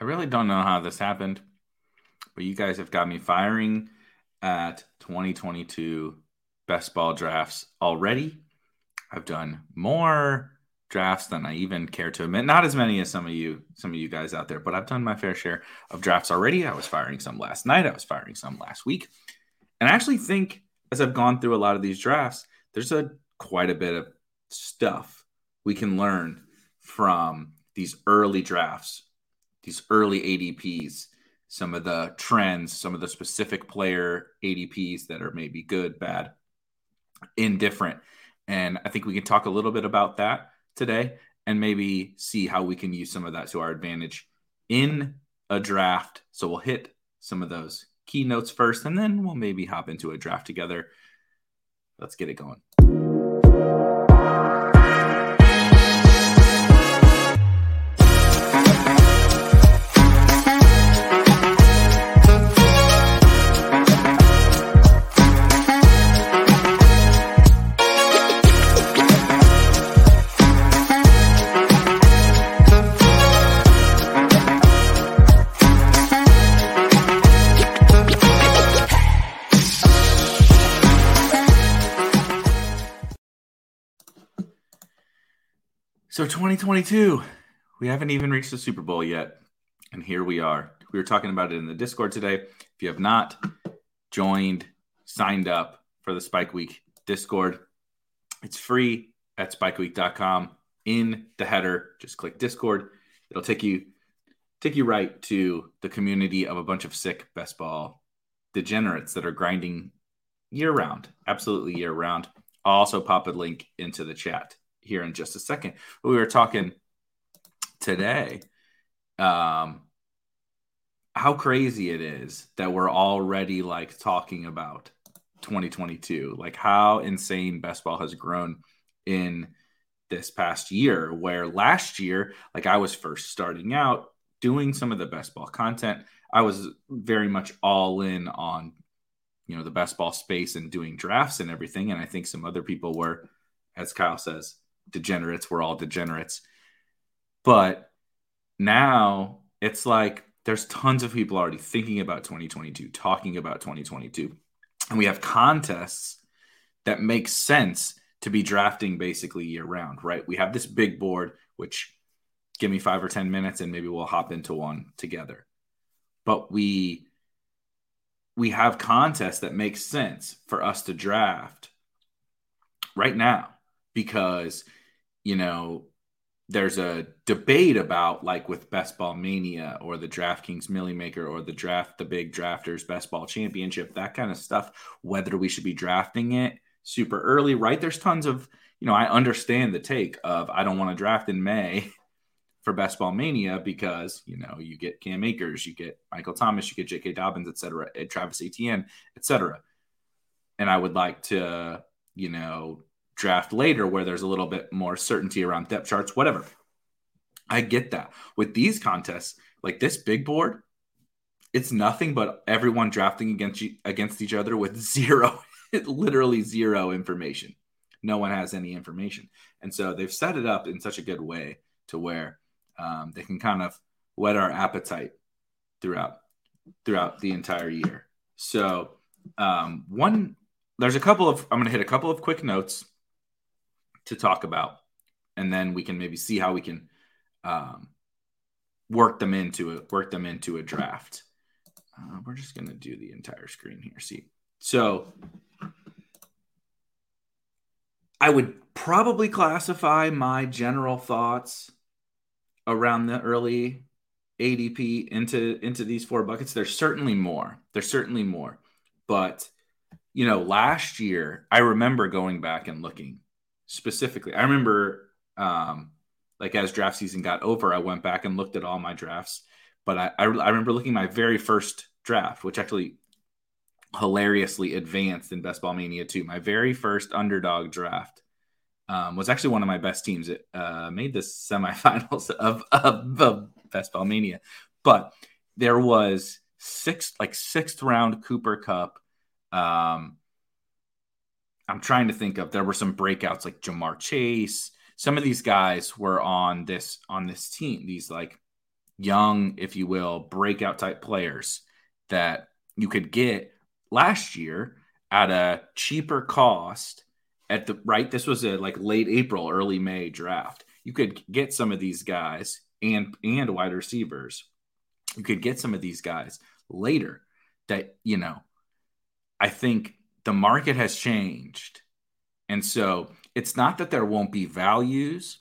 I really don't know how this happened, but you guys have got me firing at 2022 best ball drafts already. I've done more drafts than I even care to admit. Not as many as some of you, some of you guys out there, but I've done my fair share of drafts already. I was firing some last night. I was firing some last week. And I actually think as I've gone through a lot of these drafts, there's a quite a bit of stuff we can learn from these early drafts these early ADPs, some of the trends, some of the specific player ADPs that are maybe good, bad, indifferent. And I think we can talk a little bit about that today and maybe see how we can use some of that to our advantage in a draft. So we'll hit some of those keynotes first and then we'll maybe hop into a draft together. Let's get it going. So 2022, we haven't even reached the Super Bowl yet. And here we are. We were talking about it in the Discord today. If you have not joined, signed up for the Spike Week Discord, it's free at spikeweek.com. In the header, just click Discord. It'll take you take you right to the community of a bunch of sick best ball degenerates that are grinding year round, absolutely year round. I'll also pop a link into the chat here in just a second. We were talking today um, how crazy it is that we're already like talking about 2022, like how insane best ball has grown in this past year. Where last year, like I was first starting out doing some of the best ball content, I was very much all in on you know the best ball space and doing drafts and everything and i think some other people were as kyle says degenerates. We're all degenerates. But now it's like there's tons of people already thinking about 2022, talking about 2022. And we have contests that make sense to be drafting basically year round, right? We have this big board, which give me five or 10 minutes and maybe we'll hop into one together. But we we have contests that make sense for us to draft right now because you know, there's a debate about like with Best Ball Mania or the DraftKings Milly Maker or the draft, the big drafters Best Ball Championship, that kind of stuff, whether we should be drafting it super early, right? There's tons of, you know, I understand the take of I don't want to draft in May for Best Ball Mania because, you know, you get Cam Akers, you get Michael Thomas, you get J.K. Dobbins, et cetera, at Travis Etienne, et cetera. And I would like to, you know, draft later where there's a little bit more certainty around depth charts, whatever. I get that. With these contests, like this big board, it's nothing but everyone drafting against against each other with zero, literally zero information. No one has any information, and so they've set it up in such a good way to where um, they can kind of whet our appetite throughout throughout the entire year. So um, one, there's a couple of I'm going to hit a couple of quick notes to talk about, and then we can maybe see how we can um, work them into it, work them into a draft. Uh, we're just gonna do the entire screen here. See, so I would probably classify my general thoughts around the early ADP into into these four buckets. There's certainly more. There's certainly more, but you know, last year I remember going back and looking specifically. I remember um, like as draft season got over, I went back and looked at all my drafts. But I, I, I remember looking my very first draft, which actually hilariously advanced in Best Ball Mania 2. My very first underdog draft um, was actually one of my best teams. It uh, made the semifinals of, of, of Best Ball Mania. But there was sixth, like sixth round Cooper Kupp, Um, I'm trying to think of there were some breakouts like Ja'Marr Chase, some of these guys were on this on this team these like young if you will breakout type players that you could get last year at a cheaper cost at the right this was a like late april early may draft. You could get some of these guys and and wide receivers. You could get some of these guys later that you know i think the market has changed and so it's not that there won't be values,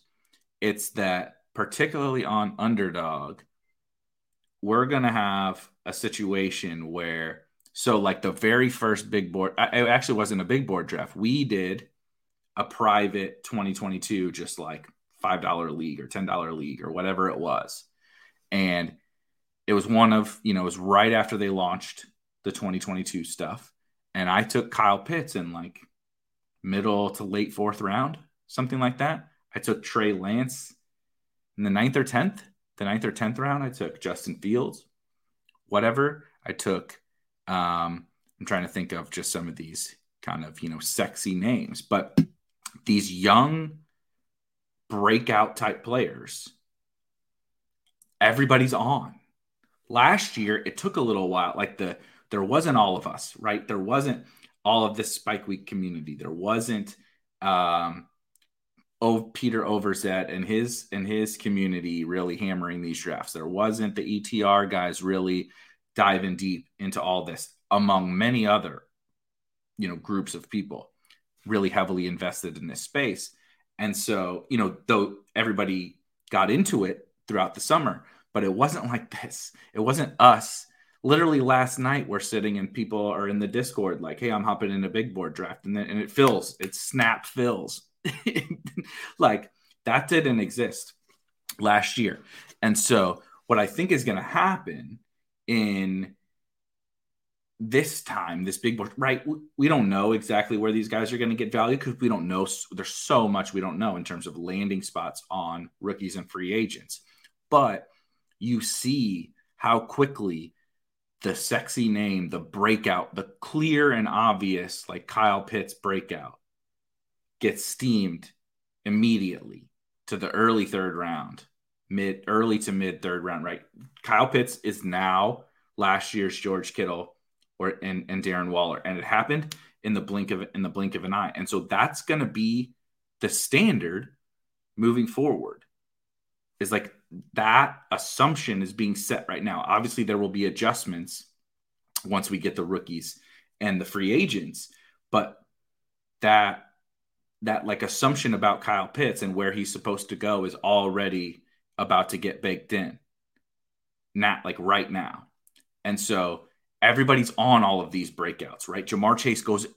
it's that particularly on underdog, we're going to have a situation where so like the very first big board it actually wasn't a big board draft. We did a private 2022 just like $5 league or $10 league or whatever it was. And it was one of, you know, it was right after they launched the 2022 stuff. And I took Kyle Pitts in like middle to late fourth round, something like that. I took Trey Lance in the ninth or 10th. The ninth or 10th round, I took Justin Fields, whatever. I took, um, I'm trying to think of just some of these kind of, you know, sexy names, but these young breakout type players, everybody's on. Last year, it took a little while. Like the, there wasn't all of us, right? There wasn't all of this Spike Week community. There wasn't um, oh Peter Overzet and his and his community really hammering these drafts. There wasn't the ETR guys really diving deep into all this, among many other you know groups of people really heavily invested in this space. And so, you know, though everybody got into it throughout the summer, but it wasn't like this. It wasn't us literally last night we're sitting and people are in the discord like hey i'm hopping in a big board draft and then and it fills it snap fills. Like that didn't exist last year. And so what i think is going to happen in this time this big board right we don't know exactly where these guys are going to get value because we don't know there's so much we don't know in terms of landing spots on rookies and free agents. But you see how quickly the sexy name, the breakout, the clear and obvious, like Kyle Pitts breakout, gets steamed immediately to the early third round, mid early to mid third round, right? Kyle Pitts is now last year's George Kittle or and, and Darren Waller. And it happened in the blink of in the blink of an eye. And so that's gonna be the standard moving forward. Is like that assumption is being set right now. Obviously, there will be adjustments once we get the rookies and the free agents, but that that like assumption about Kyle Pitts and where he's supposed to go is already about to get baked in. Not like right now. And so everybody's on all of these breakouts, right? Ja'Marr Chase goes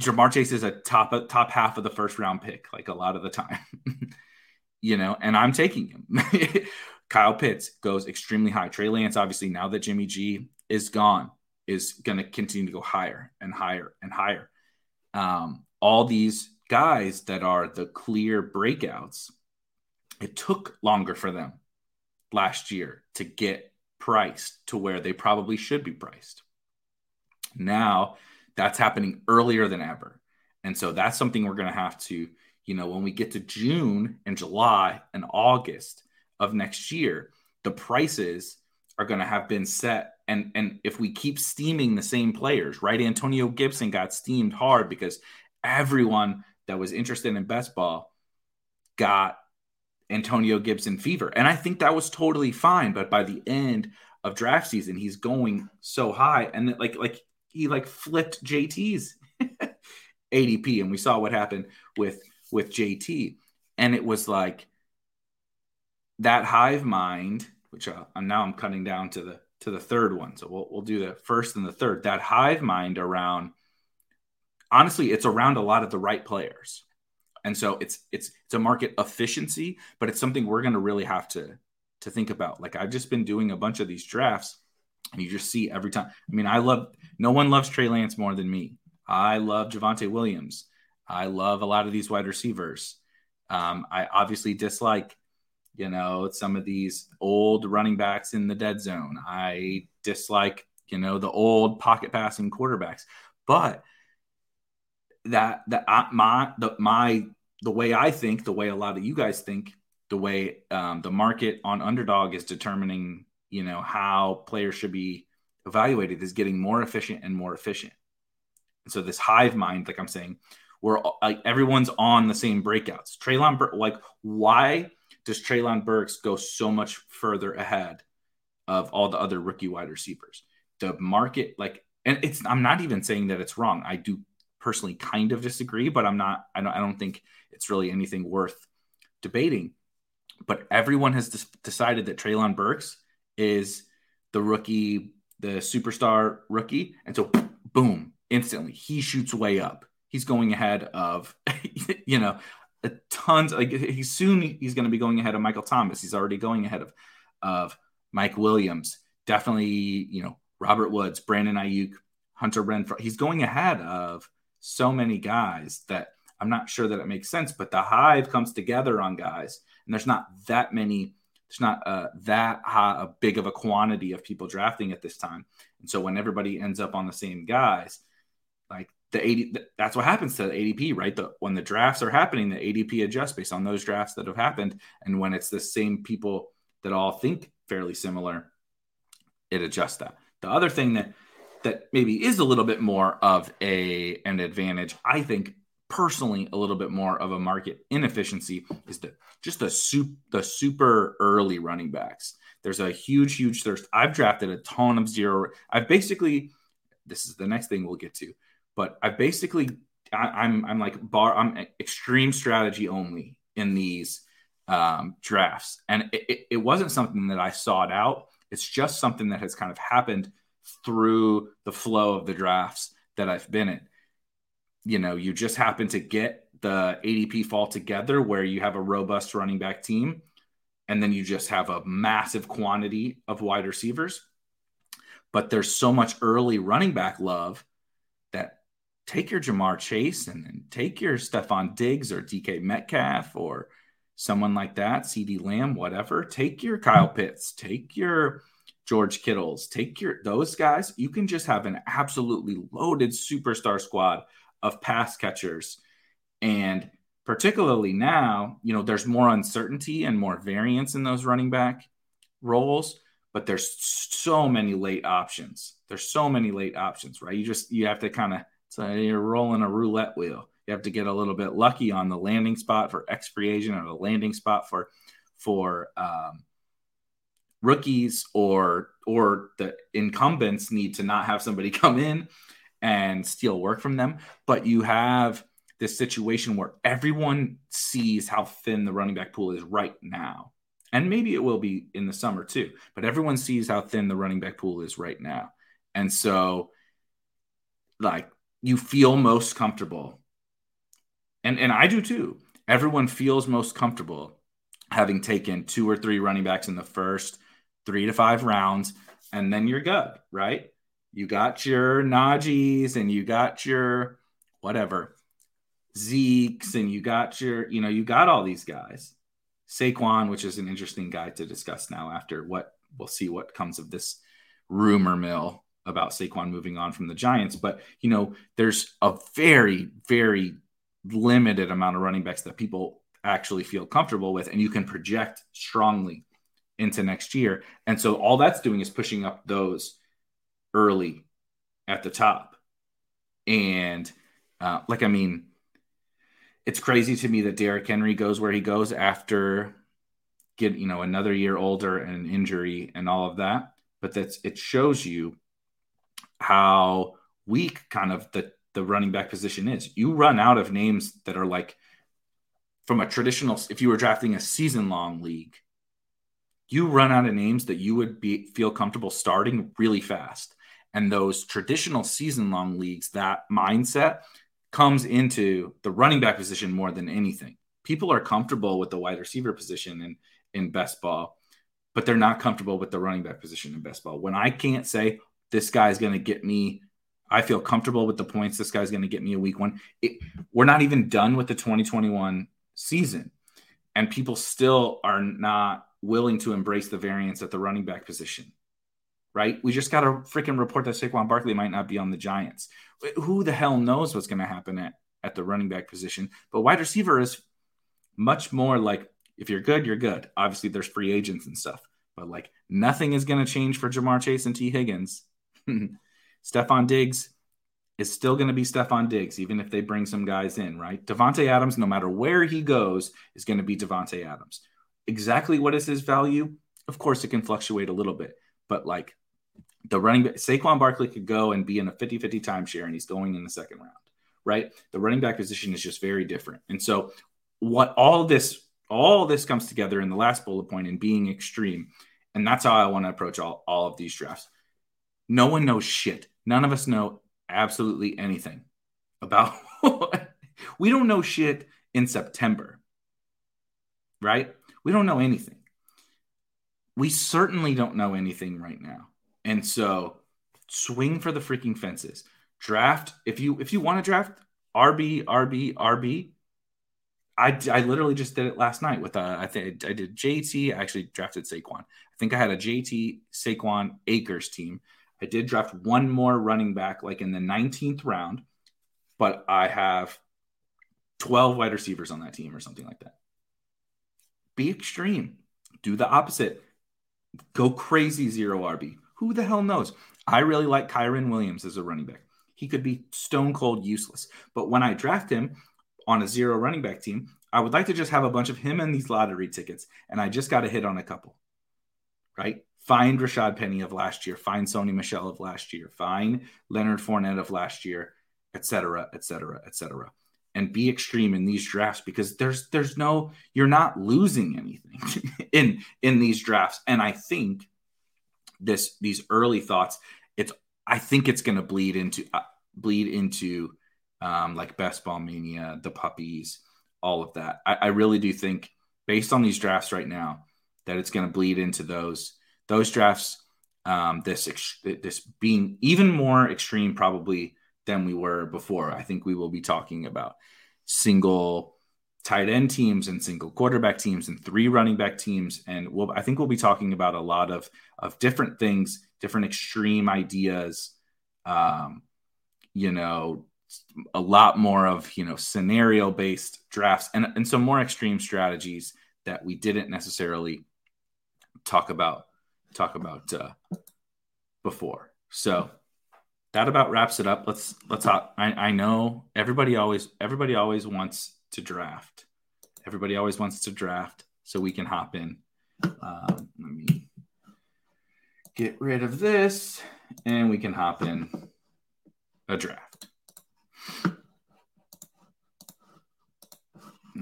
Ja'Marr Chase is a top top half of the first round pick, like a lot of the time. you know, and I'm taking him. Kyle Pitts goes extremely high. Trey Lance, obviously, now that Jimmy G is gone, is going to continue to go higher and higher and higher. Um, all these guys that are the clear breakouts, it took longer for them last year to get priced to where they probably should be priced. Now that's happening earlier than ever. And so that's something we're going to have to you know, when we get to June and July and August of next year, the prices are going to have been set. And, and if we keep steaming the same players, right? Antonio Gibson got steamed hard because everyone that was interested in best ball got Antonio Gibson fever. And I think that was totally fine. But by the end of draft season, he's going so high. And like like he like flipped JT's ADP. And we saw what happened with with JT. And it was like that hive mind, which uh, now I'm cutting down to the to the third one. So we'll we'll do the first and the third. That hive mind around honestly, it's around a lot of the right players. And so it's it's it's a market efficiency, but it's something we're going to really have to to think about. Like I've just been doing a bunch of these drafts, and you just see every time. I mean, I love no one loves Trey Lance more than me. I love Javonte Williams. I love a lot of these wide receivers. Um, I obviously dislike, you know, some of these old running backs in the dead zone. I dislike, you know, the old pocket passing quarterbacks. But that that I, my the my the way I think, the way a lot of you guys think, the way um, the market on underdog is determining, you know, how players should be evaluated is getting more efficient and more efficient. And so this hive mind, like I'm saying, where like everyone's on the same breakouts. Treylon, Bur- like why does Treylon Burks go so much further ahead of all the other rookie wide receivers? The market, like, and it's I'm not even saying that it's wrong. I do personally kind of disagree, but I'm not. I don't. I don't think it's really anything worth debating. But everyone has decided that Treylon Burks is the rookie, the superstar rookie, and so boom, instantly he shoots way up. He's going ahead of, you know, a tons. Like he's soon he's going to be going ahead of Michael Thomas. He's already going ahead of of Mike Williams. Definitely, you know, Robert Woods, Brandon Aiyuk, Hunter Renfrow. He's going ahead of so many guys that I'm not sure that it makes sense. But the hive comes together on guys, and there's not that many. There's not uh, that high, a big of a quantity of people drafting at this time, and so when everybody ends up on the same guys, like the 80, that's what happens to the ADP, right? The when the drafts are happening, the ADP adjusts based on those drafts that have happened, and when it's the same people that all think fairly similar, it adjusts that. The other thing that that maybe is a little bit more of a an advantage. I think personally a little bit more of a market inefficiency is the just the soup the super early running backs. There's a huge huge thirst. I've drafted a ton of zero. I've basically this is the next thing we'll get to, but I basically I, am I'm, I'm like bar I'm extreme strategy only in these um, drafts, and it, it, it wasn't something that I sought out. It's just something that has kind of happened through the flow of the drafts that I've been in. You know, you just happen to get the ADP fall together where you have a robust running back team, and then you just have a massive quantity of wide receivers. But there's so much early running back love take your Ja'Marr Chase and take your Stefon Diggs or DK Metcalf or someone like that, CeeDee Lamb, whatever. Take your Kyle Pitts, take your George Kittles, take your those guys. You can just have an absolutely loaded superstar squad of pass catchers. And particularly now, you know, there's more uncertainty and more variance in those running back roles, but there's so many late options. There's so many late options, right? You just you have to kind of so you're rolling a roulette wheel. You have to get a little bit lucky on the landing spot for X free agent or the landing spot for for um, rookies or or the incumbents need to not have somebody come in and steal work from them. But you have this situation where everyone sees how thin the running back pool is right now. And maybe it will be in the summer too but everyone sees how thin the running back pool is right now. And so like you feel most comfortable and and I do too everyone feels most comfortable having taken two or three running backs in the first three to five rounds, and then you're good, right? You got your Najees and you got your whatever Zeke's and you got your, you know, you got all these guys. Saquon, which is an interesting guy to discuss now after what we'll see what comes of this rumor mill about Saquon moving on from the Giants. But, you know, there's a very, very limited amount of running backs that people actually feel comfortable with, and you can project strongly into next year. And so all that's doing is pushing up those early at the top. And uh, like, I mean, it's crazy to me that Derrick Henry goes where he goes after get you know another year older and an injury and all of that. But that's it shows you how weak kind of the the running back position is. You run out of names that are like from a traditional. If you were drafting a season long league, you run out of names that you would be feel comfortable starting really fast. And those traditional season long leagues, that mindset comes into the running back position more than anything. People are comfortable with the wide receiver position in, in best ball, but they're not comfortable with the running back position in best ball. When I can't say this guy's going to get me, I feel comfortable with the points this guy's going to get me a week one. It, we're not even done with the 2021 season, and people still are not willing to embrace the variance at the running back position right? We just got a freaking report that Saquon Barkley might not be on the Giants. Who the hell knows what's going to happen at, at the running back position? But wide receiver is much more like if you're good, you're good. Obviously, there's free agents and stuff, but like nothing is going to change for Ja'Marr Chase and Tee Higgins. Stefon Diggs is still going to be Stefon Diggs, even if they bring some guys in, right? Davante Adams, no matter where he goes, is going to be Davante Adams. Exactly what is his value? Of course, it can fluctuate a little bit, but like the running back Saquon Barkley could go and be in a 50-50 timeshare and he's going in the second round, right? The running back position is just very different. And so what all this all this comes together in the last bullet point in being extreme. And that's how I want to approach all, all of these drafts. No one knows shit. None of us know absolutely anything about we don't know shit in September. Right? We don't know anything. We certainly don't know anything right now. And so swing for the freaking fences. Draft if you if you want to draft RB RB RB. I, I literally just did it last night with uh, I think I did JT. I actually drafted Saquon. I think I had a JT Saquon Akers team. I did draft one more running back like in the 19th round, but I have 12 wide receivers on that team or something like that. Be extreme. Do the opposite. Go crazy zero RB. Who the hell knows? I really like Kyren Williams as a running back. He could be stone cold useless. But when I draft him on a zero running back team, I would like to just have a bunch of him and these lottery tickets. And I just got to hit on a couple, right? Find Rashad Penny of last year, find Sony Michel of last year, find Leonard Fournette of last year, et cetera, et cetera, et cetera. And be extreme in these drafts because there's there's no you're not losing anything in in these drafts. And I think this these early thoughts, it's I think it's going to bleed into uh, bleed into um, like best ball mania, the puppies, all of that. I, I really do think based on these drafts right now that it's going to bleed into those those drafts. Um, this this being even more extreme probably than we were before. I think we will be talking about single tight end teams and single quarterback teams and three running back teams. And we'll, I think we'll be talking about a lot of, of different things, different extreme ideas, um, you know, a lot more of, you know, scenario based drafts and, and some more extreme strategies that we didn't necessarily talk about, talk about uh, before. So that about wraps it up. Let's, let's hop. I, I know everybody always, everybody always wants to draft. Everybody always wants to draft, so we can hop in. Um, let me get rid of this, and we can hop in a draft.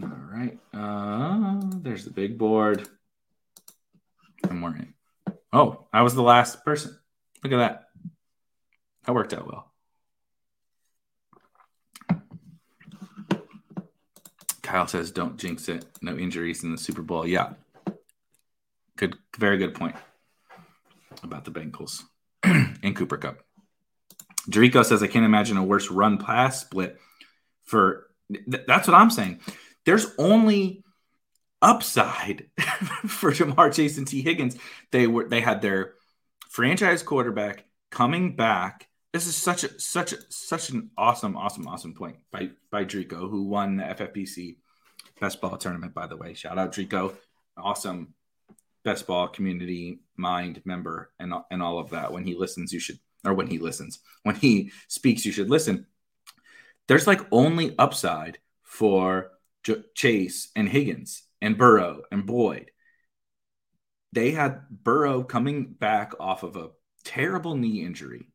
All right. Uh, there's the big board. And we're in. Oh, I was the last person. Look at that. That worked out well. Kyle says, "Don't jinx it. No injuries in the Super Bowl." Yeah, good, very good point about the Bengals and Cooper Kupp. Jericho says, "I can't imagine a worse run pass split for." Th- that's what I'm saying. There's only upside for Ja'Marr Chase and Tee Higgins. They were they had their franchise quarterback coming back this is such a such a such an awesome, awesome, awesome point by by Drico, who won the FFPC best ball tournament. By the way, shout out Drico, awesome best ball community mind member, and and all of that. When he listens, you should, or when he listens, when he speaks, you should listen. There's like only upside for J- Chase and Higgins and Burrow and Boyd. they had Burrow coming back off of a terrible knee injury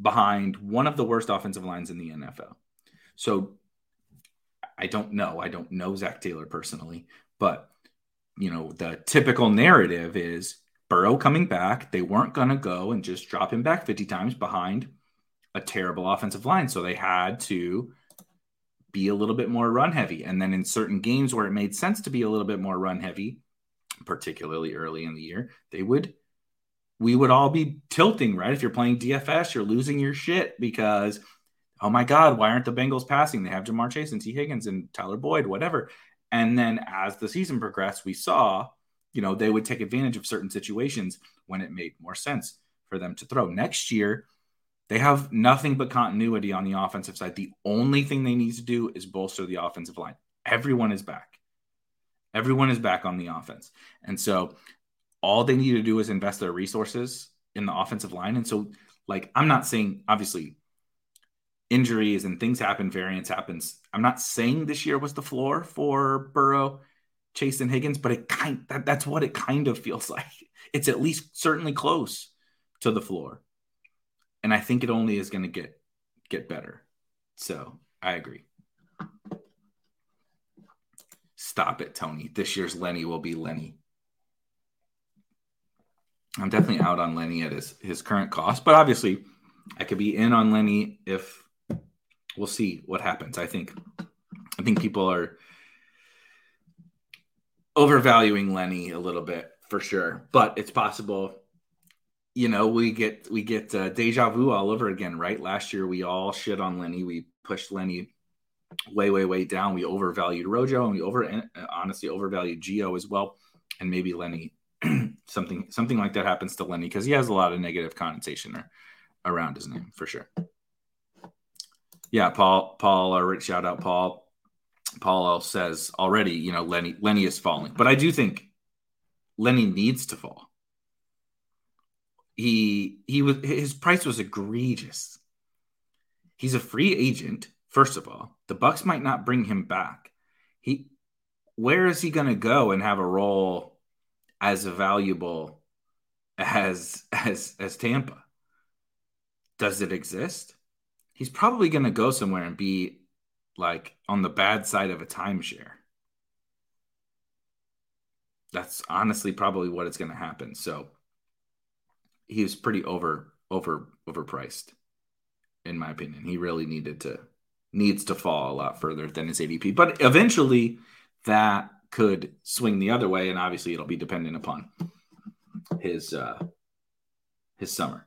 behind one of the worst offensive lines in the NFL. So I don't know. I don't know Zac Taylor personally, but you know, the typical narrative is Burrow coming back. They weren't going to go and just drop him back 50 times behind a terrible offensive line. So they had to be a little bit more run heavy. And then in certain games where it made sense to be a little bit more run heavy, particularly early in the year, they would we would all be tilting, right? If you're playing DFS, you're losing your shit because, oh my God, why aren't the Bengals passing? They have Ja'Marr Chase and Tee Higgins and Tyler Boyd, whatever. And then as the season progressed, we saw, you know, they would take advantage of certain situations when it made more sense for them to throw. Next year, they have nothing but continuity on the offensive side. The only thing they need to do is bolster the offensive line. Everyone is back. Everyone is back on the offense. And so all they need to do is invest their resources in the offensive line. And so, like, I'm not saying obviously injuries and things happen, variance happens. I'm not saying this year was the floor for Burrow, Chase, and Higgins, but it kind that, that's what it kind of feels like. It's at least certainly close to the floor. And I think it only is going to get get better. So I agree. Stop it, Tony. This year's Lenny will be Lenny. I'm definitely out on Lenny at his, his current cost, but obviously I could be in on Lenny if we'll see what happens. I think I think people are overvaluing Lenny a little bit for sure, but it's possible. You know, we get we get uh, deja vu all over again, right? Last year we all shit on Lenny. We pushed Lenny way, way, way down. We overvalued Rojo and we over honestly overvalued Gio as well, and maybe Lenny something something like that happens to Lenny because he has a lot of negative connotation or, around his name for sure. Yeah, Paul, Paul, or Rich shout out Paul. Paul says already, you know, Lenny, Lenny is falling, but I do think Lenny needs to fall. He he was his price was egregious. He's a free agent. First of all, the Bucs might not bring him back. He, where is he going to go and have a role as valuable as as as Tampa? Does it exist? He's probably going to go somewhere and be like on the bad side of a timeshare. That's honestly probably what it's going to happen. So he was pretty over over overpriced in my opinion. He really needed to needs to fall a lot further than his ADP. But eventually that could swing the other way, and obviously it'll be dependent upon his uh, his summer.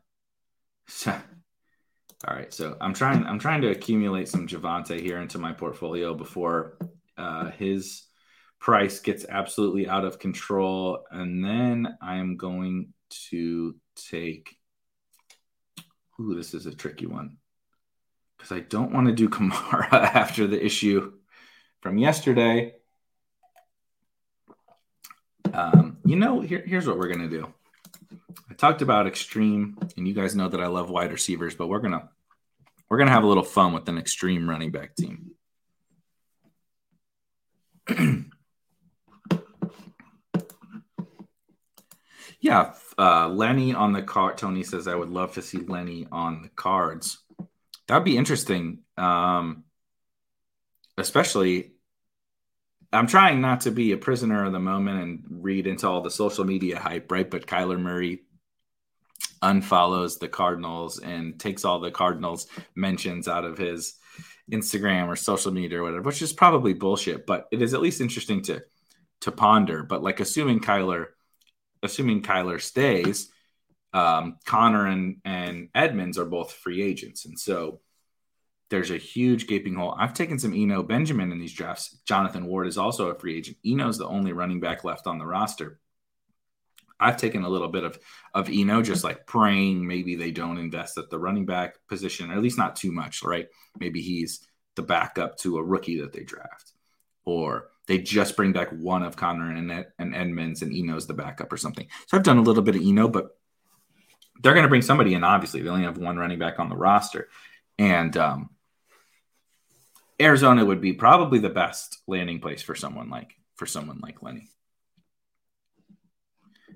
So, all right, so I'm trying I'm trying to accumulate some Javonte here into my portfolio before uh, his price gets absolutely out of control, and then I am going to take. Ooh, this is a tricky one because I don't want to do Kamara after the issue from yesterday. Um, you know, here, here's what we're gonna do. I talked about extreme, and you guys know that I love wide receivers, but we're gonna we're gonna have a little fun with an extreme running back team. yeah, uh, Lenny on the card. Tony says I would love to see Lenny on the cards. That'd be interesting, um, especially I'm trying not to be a prisoner of the moment and read into all the social media hype, right? But Kyler Murray unfollows the Cardinals and takes all the Cardinals mentions out of his Instagram or social media or whatever, which is probably bullshit, but it is at least interesting to to ponder. But like assuming Kyler, assuming Kyler stays, um, Conner and and Edmonds are both free agents, and so there's a huge gaping hole. I've taken some Eno Benjamin in these drafts. Jonathan Ward is also a free agent. Eno's the only running back left on the roster. I've taken a little bit of of Eno, just like praying maybe they don't invest at the running back position, or at least not too much, right? Maybe he's the backup to a rookie that they draft, or they just bring back one of Conner and, and Edmonds, and Eno's the backup or something. So I've done a little bit of Eno, but they're going to bring somebody in. Obviously, they only have one running back on the roster, and um, Arizona would be probably the best landing place for someone like for someone like Lenny.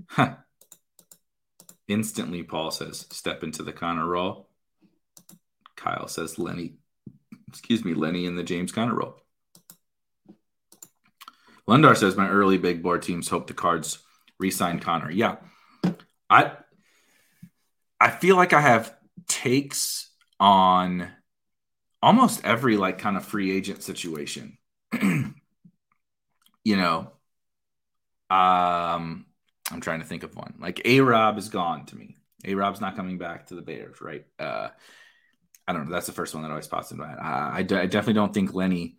Huh. Instantly, Paul says, step into the Conner role. Kyle says, Lenny, excuse me, Lenny in the James Conner role. Lundar says, my early big board teams hope the cards re-sign Conner. Yeah. I I feel like I have takes on almost every like kind of free agent situation. you know, um, I'm trying to think of one. Like A Rob is gone to me. A Rob's not coming back to the Bears, right? Uh, I don't know. That's the first one that always pops in my head. I, I, d- I definitely don't think Lenny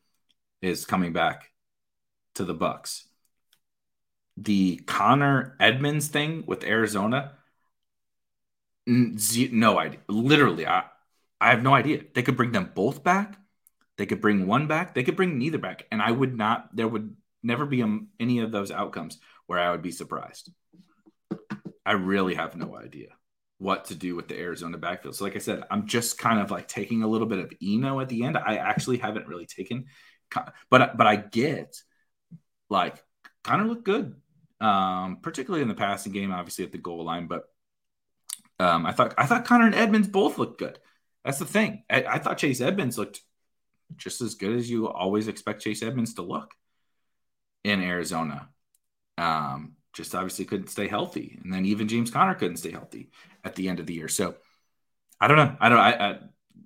is coming back to the Bucs. The Conner Edmonds thing with Arizona, no idea. Literally, I, I have no idea. They could bring them both back. They could bring one back. They could bring neither back. And I would not, there would never be a, any of those outcomes where I would be surprised. I really have no idea what to do with the Arizona backfield. So, like I said, I'm just kind of like taking a little bit of Eno at the end. I actually haven't really taken, but but I get like kind of look good, um, particularly in the passing game, obviously at the goal line. But um, I thought I thought Conner and Edmonds both looked good. That's the thing. I, I thought Chase Edmonds looked just as good as you always expect Chase Edmonds to look in Arizona. Um, just obviously couldn't stay healthy, and then even James Conner couldn't stay healthy at the end of the year. So I don't know. I don't. I, I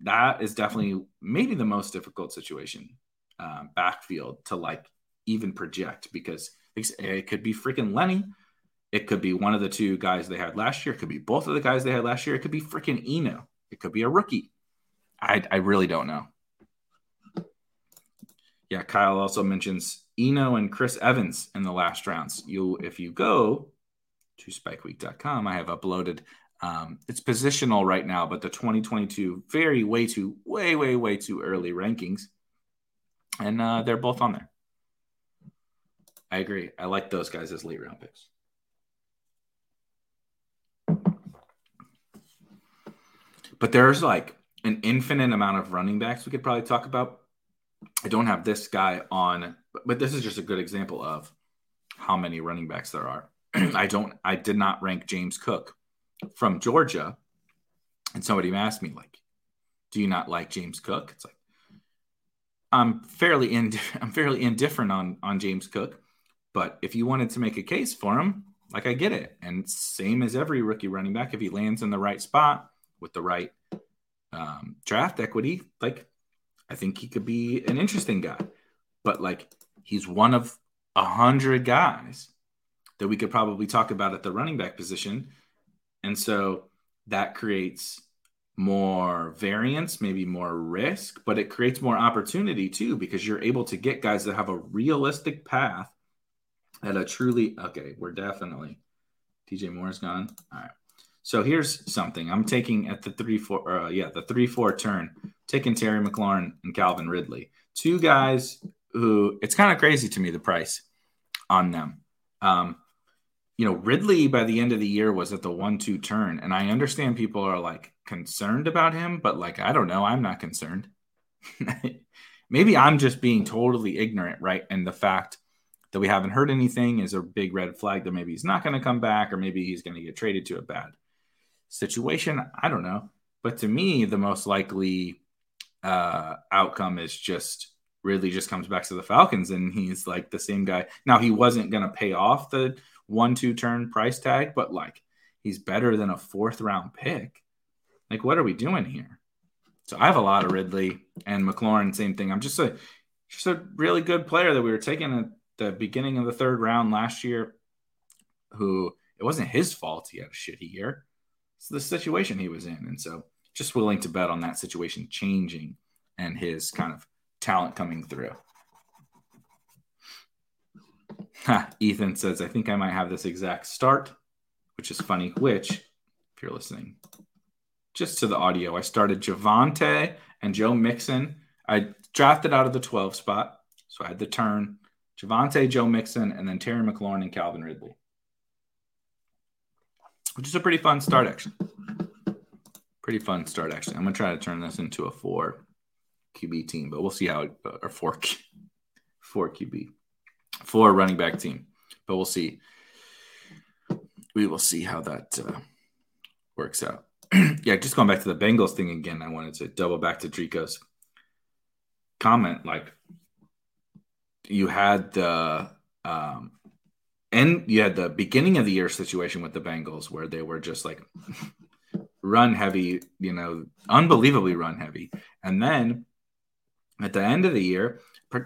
that is definitely maybe the most difficult situation uh, backfield to like even project because it could be freaking Lenny. It could be one of the two guys they had last year. It could be both of the guys they had last year. It could be freaking Eno. It could be a rookie. I, I really don't know. Yeah, Kyle also mentions Eno and Chris Evans in the last rounds. You, if you go to spikeweek.com, I have uploaded. Um, it's positional right now, but the 2022 very way too, way, way, way too early rankings, and uh, they're both on there. I agree. I like those guys as late round picks. But there's like an infinite amount of running backs we could probably talk about. I don't have this guy on, but this is just a good example of how many running backs there are. I don't, I did not rank James Cook from Georgia. And somebody asked me, like, do you not like James Cook? It's like, I'm fairly in, I'm fairly indifferent on on James Cook, but if you wanted to make a case for him, like I get it. And same as every rookie running back, if he lands in the right spot with the right um, draft equity, like I think he could be an interesting guy, but like he's one of a hundred guys that we could probably talk about at the running back position. And so that creates more variance, maybe more risk, but it creates more opportunity too, because you're able to get guys that have a realistic path at a truly okay. We're definitely DJ Moore's gone. All right. So here's something I'm taking at the three four, uh, yeah, the three four turn, taking Terry McLaurin and Calvin Ridley, two guys who it's kind of crazy to me the price on them. Um, you know, Ridley by the end of the year was at the one two turn, and I understand people are like concerned about him, but like I don't know, I'm not concerned. Maybe I'm just being totally ignorant, right? And the fact that we haven't heard anything is a big red flag that maybe he's not going to come back or maybe he's going to get traded to a bad situation. I don't know. But to me, the most likely uh, outcome is just really just comes back to the Falcons and he's like the same guy. Now, he wasn't going to pay off the one, two turn price tag, but like he's better than a fourth round pick. Like, what are we doing here? So I have a lot of Ridley and McLaurin, same thing. I'm just a just a really good player that we were taking at the beginning of the third round last year, who it wasn't his fault he had a shitty year It's the situation he was in. And so just willing to bet on that situation changing and his kind of talent coming through. Ha, Ethan says, I think I might have this exact start, which is funny. Which, if you're listening, just to the audio, I started Javonte and Joe Mixon. I drafted out of the 12 spot. So I had the turn Javonte, Joe Mixon, and then Terry McLaurin and Calvin Ridley which is a pretty fun start actually. Pretty fun start actually. I'm gonna try to turn this into a four QB team, but we'll see how it or four four QB four running back team, but we'll see. we will see how that uh, works out. yeah, just going back to the Bengals thing again, I wanted to double back to Drico's comment. Like, you had the um, and you had the beginning of the year situation with the Bengals where they were just like run heavy, you know, unbelievably run heavy. And then at the end of the year,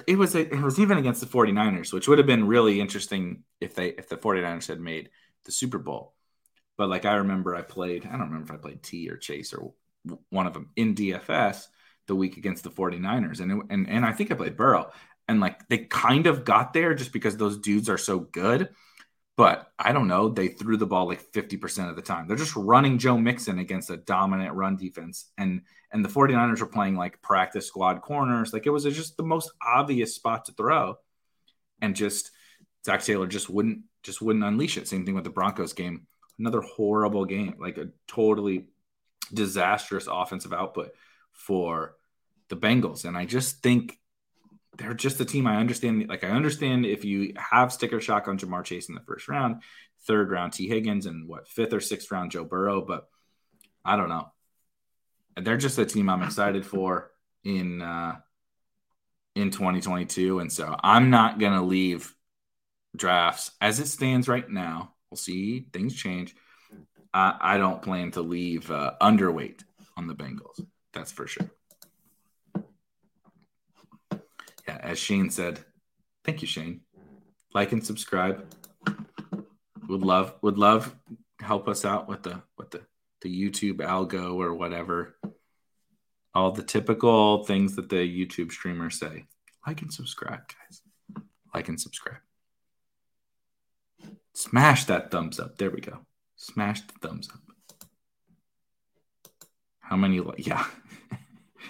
it was it was even against the 49ers, which would have been really interesting if they if the 49ers had made the Super Bowl. But like I remember I played, I don't remember if I played Tee or Chase or one of them in DFS the week against the 49ers. And, it, and, and I think I played Burrow. And like they kind of got there just because those dudes are so good. But I don't know. They threw the ball like 50% of the time. They're just running Joe Mixon against a dominant run defense. And and the 49ers were playing like practice squad corners. Like it was just the most obvious spot to throw. And just Zac Taylor just wouldn't just wouldn't unleash it. Same thing with the Broncos game. Another horrible game, like a totally disastrous offensive output for the Bengals. And I just think they're just a team I understand. Like I understand if you have sticker shock on Ja'Marr Chase in the first round, third round Tee Higgins, and what fifth or sixth round Joe Burrow, but I don't know. They're just a team I'm excited for in uh, in 2022, and so I'm not gonna leave drafts as it stands right now. We'll see things change. I, I don't plan to leave uh, underweight on the Bengals. That's for sure. Yeah, as Shane said, thank you, Shane. Like and subscribe. Would love would love help us out with the with the the YouTube algo or whatever. All the typical things that the YouTube streamers say. Like and subscribe, guys. Like and subscribe. Smash that thumbs up. There we go. Smash the thumbs up. How many? Yeah.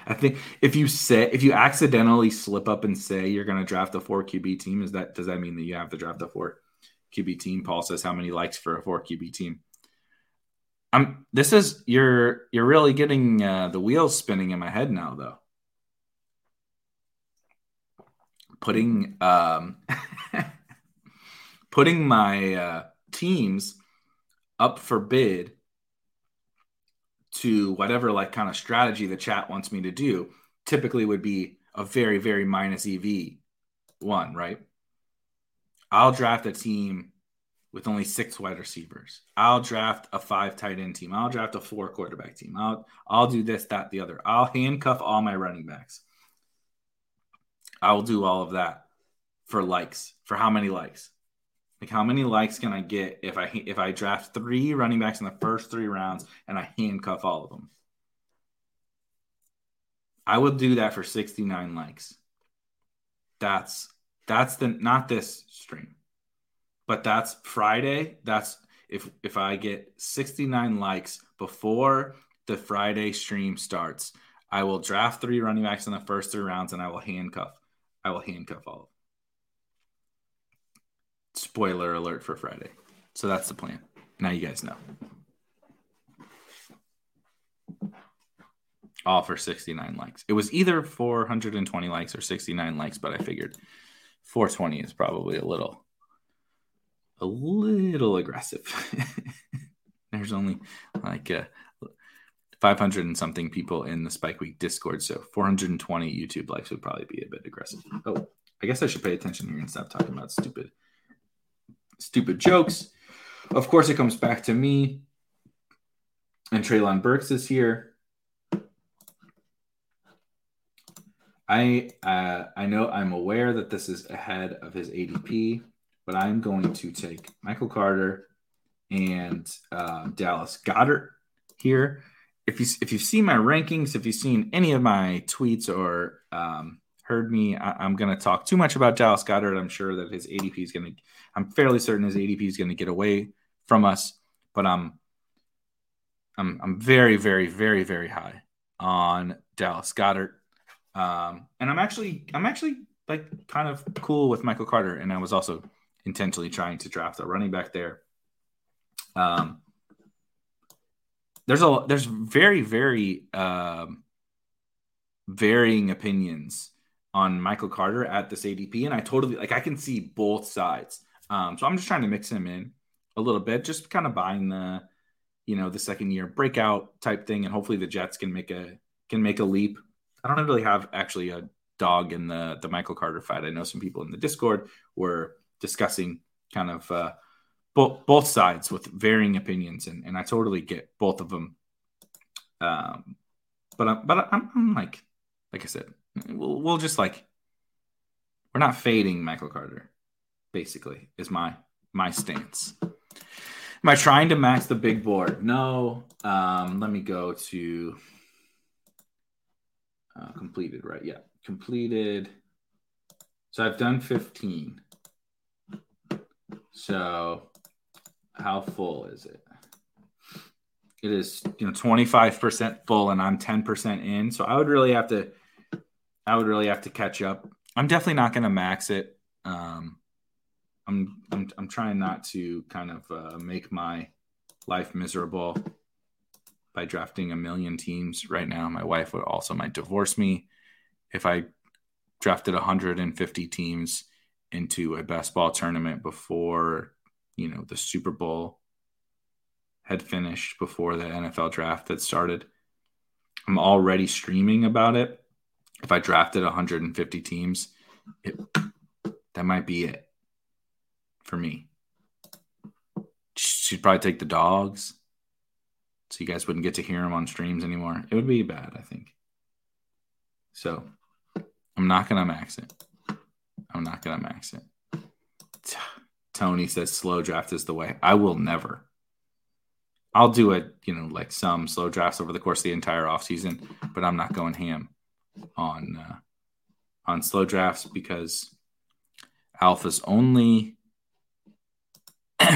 I think if you say if you accidentally slip up and say you're going to draft a four QB team, is that does that mean that you have to draft a four QB team? Paul says how many likes for a four QB team. I'm. This is you're you're really getting uh, the wheels spinning in my head now, though. Putting um, putting my uh, teams up for bid to whatever like kind of strategy the chat wants me to do typically would be a very very minus ev one right? I'll draft a team with only six wide receivers. I'll draft a five tight end team. I'll draft a four quarterback team. I'll i'll do this that the other. I'll handcuff all my running backs. I will do all of that for likes for how many likes like how many likes can I get if I if I draft three running backs in the first three rounds and I handcuff all of them? I would do that for 69 likes. That's that's the not this stream. But that's Friday. That's if if I get 69 likes before the Friday stream starts, I will draft three running backs in the first three rounds and I will handcuff. I will handcuff all of them spoiler alert for Friday. So that's the plan. Now you guys know. All for 69 likes. It was either 420 likes or 69 likes, but I figured 420 is probably a little a little aggressive. There's only like uh, 500 and something people in the Spike Week Discord, so 420 YouTube likes would probably be a bit aggressive. Oh, I guess I should pay attention here and stop talking about stupid stupid jokes. Of course, it comes back to me. And Treylon Burks is here. I uh, I know I'm aware that this is ahead of his ADP, but I'm going to take Michael Carter and uh, Dallas Goedert here. If you if you've seen my rankings, if you've seen any of my tweets or um, heard me, I, am going to talk too much about Dallas Goedert. I'm sure that his ADP is going to I'm fairly certain his ADP is going to get away from us, but I'm I'm I'm very very very very high on Dallas Goedert. um, and I'm actually I'm actually like kind of cool with Michael Carter, and I was also intentionally trying to draft a running back there. Um, there's a there's very very um, varying opinions on Michael Carter at this ADP, and I totally like I can see both sides. Um, so I'm just trying to mix him in a little bit, just kind of buying the, you know, the second year breakout type thing, and hopefully the Jets can make a can make a leap. I don't really have actually a dog in the the Michael Carter fight. I know some people in the Discord were discussing kind of uh, both both sides with varying opinions, and, and I totally get both of them. Um, but I'm, but I'm, I'm like like I said, we'll, we'll just like we're not fading Michael Carter. Basically, is my my stance. Am I trying to max the big board? No. Um, let me go to uh, completed, right? Yeah, completed. So I've done 15. So how full is it? It is, you know, 25% full and I'm 10% in. So I would really have to I would really have to catch up. I'm definitely not going to max it. Um, I'm, I'm I'm trying not to kind of uh, make my life miserable by drafting a million teams right now. My wife would also might divorce me if I drafted 150 teams into a best ball tournament before you know the Super Bowl had finished before the NFL draft had started. I'm already streaming about it. If I drafted 150 teams, it, that might be it for me. She'd probably take the dogs, so you guys wouldn't get to hear them on streams anymore. It would be bad, I think. So I'm not gonna max it. I'm not gonna max it. Tony says slow draft is the way. I will never. I'll do it, you know, like some slow drafts over the course of the entire offseason, but I'm not going ham on uh, on slow drafts because alpha's only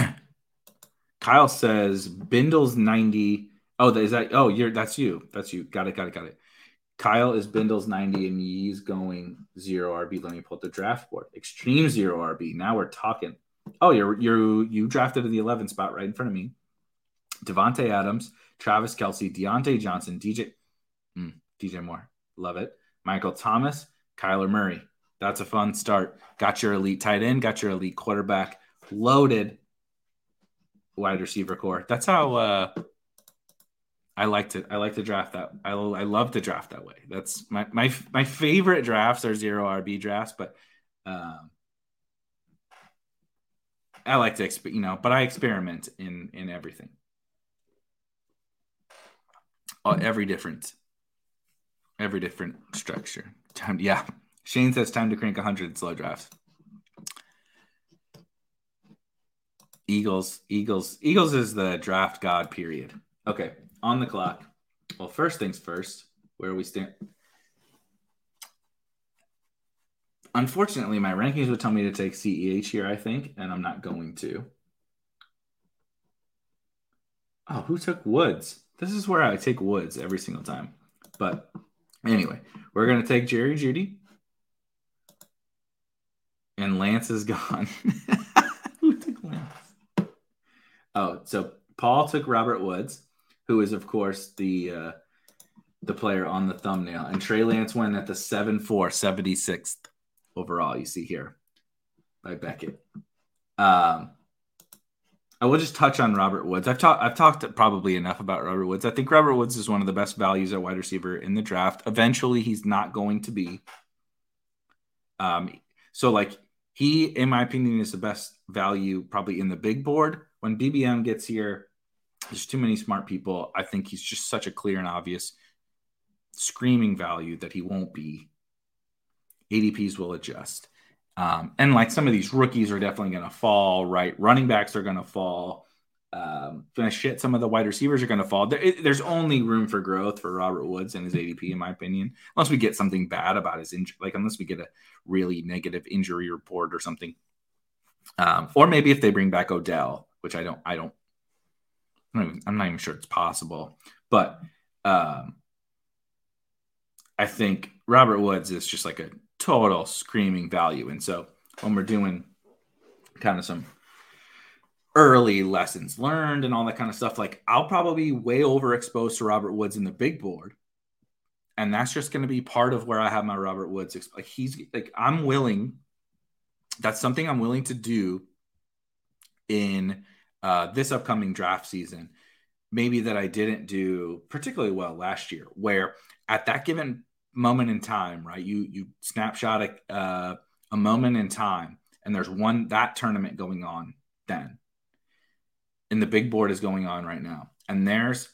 Kyle says Bindle's 90. Oh, is that oh you're that's you. That's you. Got it, got it, got it. Kyle is Bindle's 90 and he's going zero RB. Let me pull up the draft board. Extreme zero RB. Now we're talking. Oh, you're you you drafted in the 11 spot right in front of me. Davante Adams, Travis Kelce, Diontae Johnson, DJ mm, DJ Moore. Love it. Michael Thomas, Kyler Murray. That's a fun start. Got your elite tight end, got your elite quarterback, loaded wide receiver core. That's how uh, I like to I like to draft that. I, I love to draft that way. That's my my my favorite drafts are zero RB drafts, but um, I like to exp- you know, but I experiment in in everything. Uh, every different every different structure. Time yeah. Shane says time to crank 100 slow drafts. Eagles, Eagles, Eagles is the draft god period. Okay, on the clock. Well, first things first, where are we stand. Unfortunately, my rankings would tell me to take CEH here, I think, and I'm not going to. Oh, who took Woods? This is where I take Woods every single time. But anyway, we're going to take Jerry Jeudy. And Lance is gone. who took Lance? Oh, so Paul took Robert Woods who is of course the uh, the player on the thumbnail. And Trey Lance went at the 7 4, 76th overall, you see here by Beckett. Um, I will just touch on Robert Woods. I've talked I've talked probably enough about Robert Woods. I think Robert Woods is one of the best values at wide receiver in the draft. Eventually, he's not going to be. Um, so like he, in my opinion, is the best value probably in the big board. When BBM gets here, there's too many smart people. I think he's just such a clear and obvious screaming value that he won't be. ADPs will adjust. Um, and like some of these rookies are definitely going to fall, right? Running backs are going to fall. Um, shit, some of the wide receivers are going to fall. There, it, there's only room for growth for Robert Woods and his ADP, in my opinion, unless we get something bad about his injury, like unless we get a really negative injury report or something. Um, or maybe if they bring back Odell, which I don't, I don't I'm not even, I'm not even sure it's possible, but um, I think Robert Woods is just like a total screaming value. And so when we're doing kind of some early lessons learned and all that kind of stuff, like I'll probably be way overexposed to Robert Woods in the big board. And that's just going to be part of where I have my Robert Woods. Like he's like, I'm willing, that's something I'm willing to do in uh, this upcoming draft season, maybe that I didn't do particularly well last year, where at that given moment in time, right, you you snapshot a, uh, a moment in time, and there's one that tournament going on then, and the big board is going on right now, and there's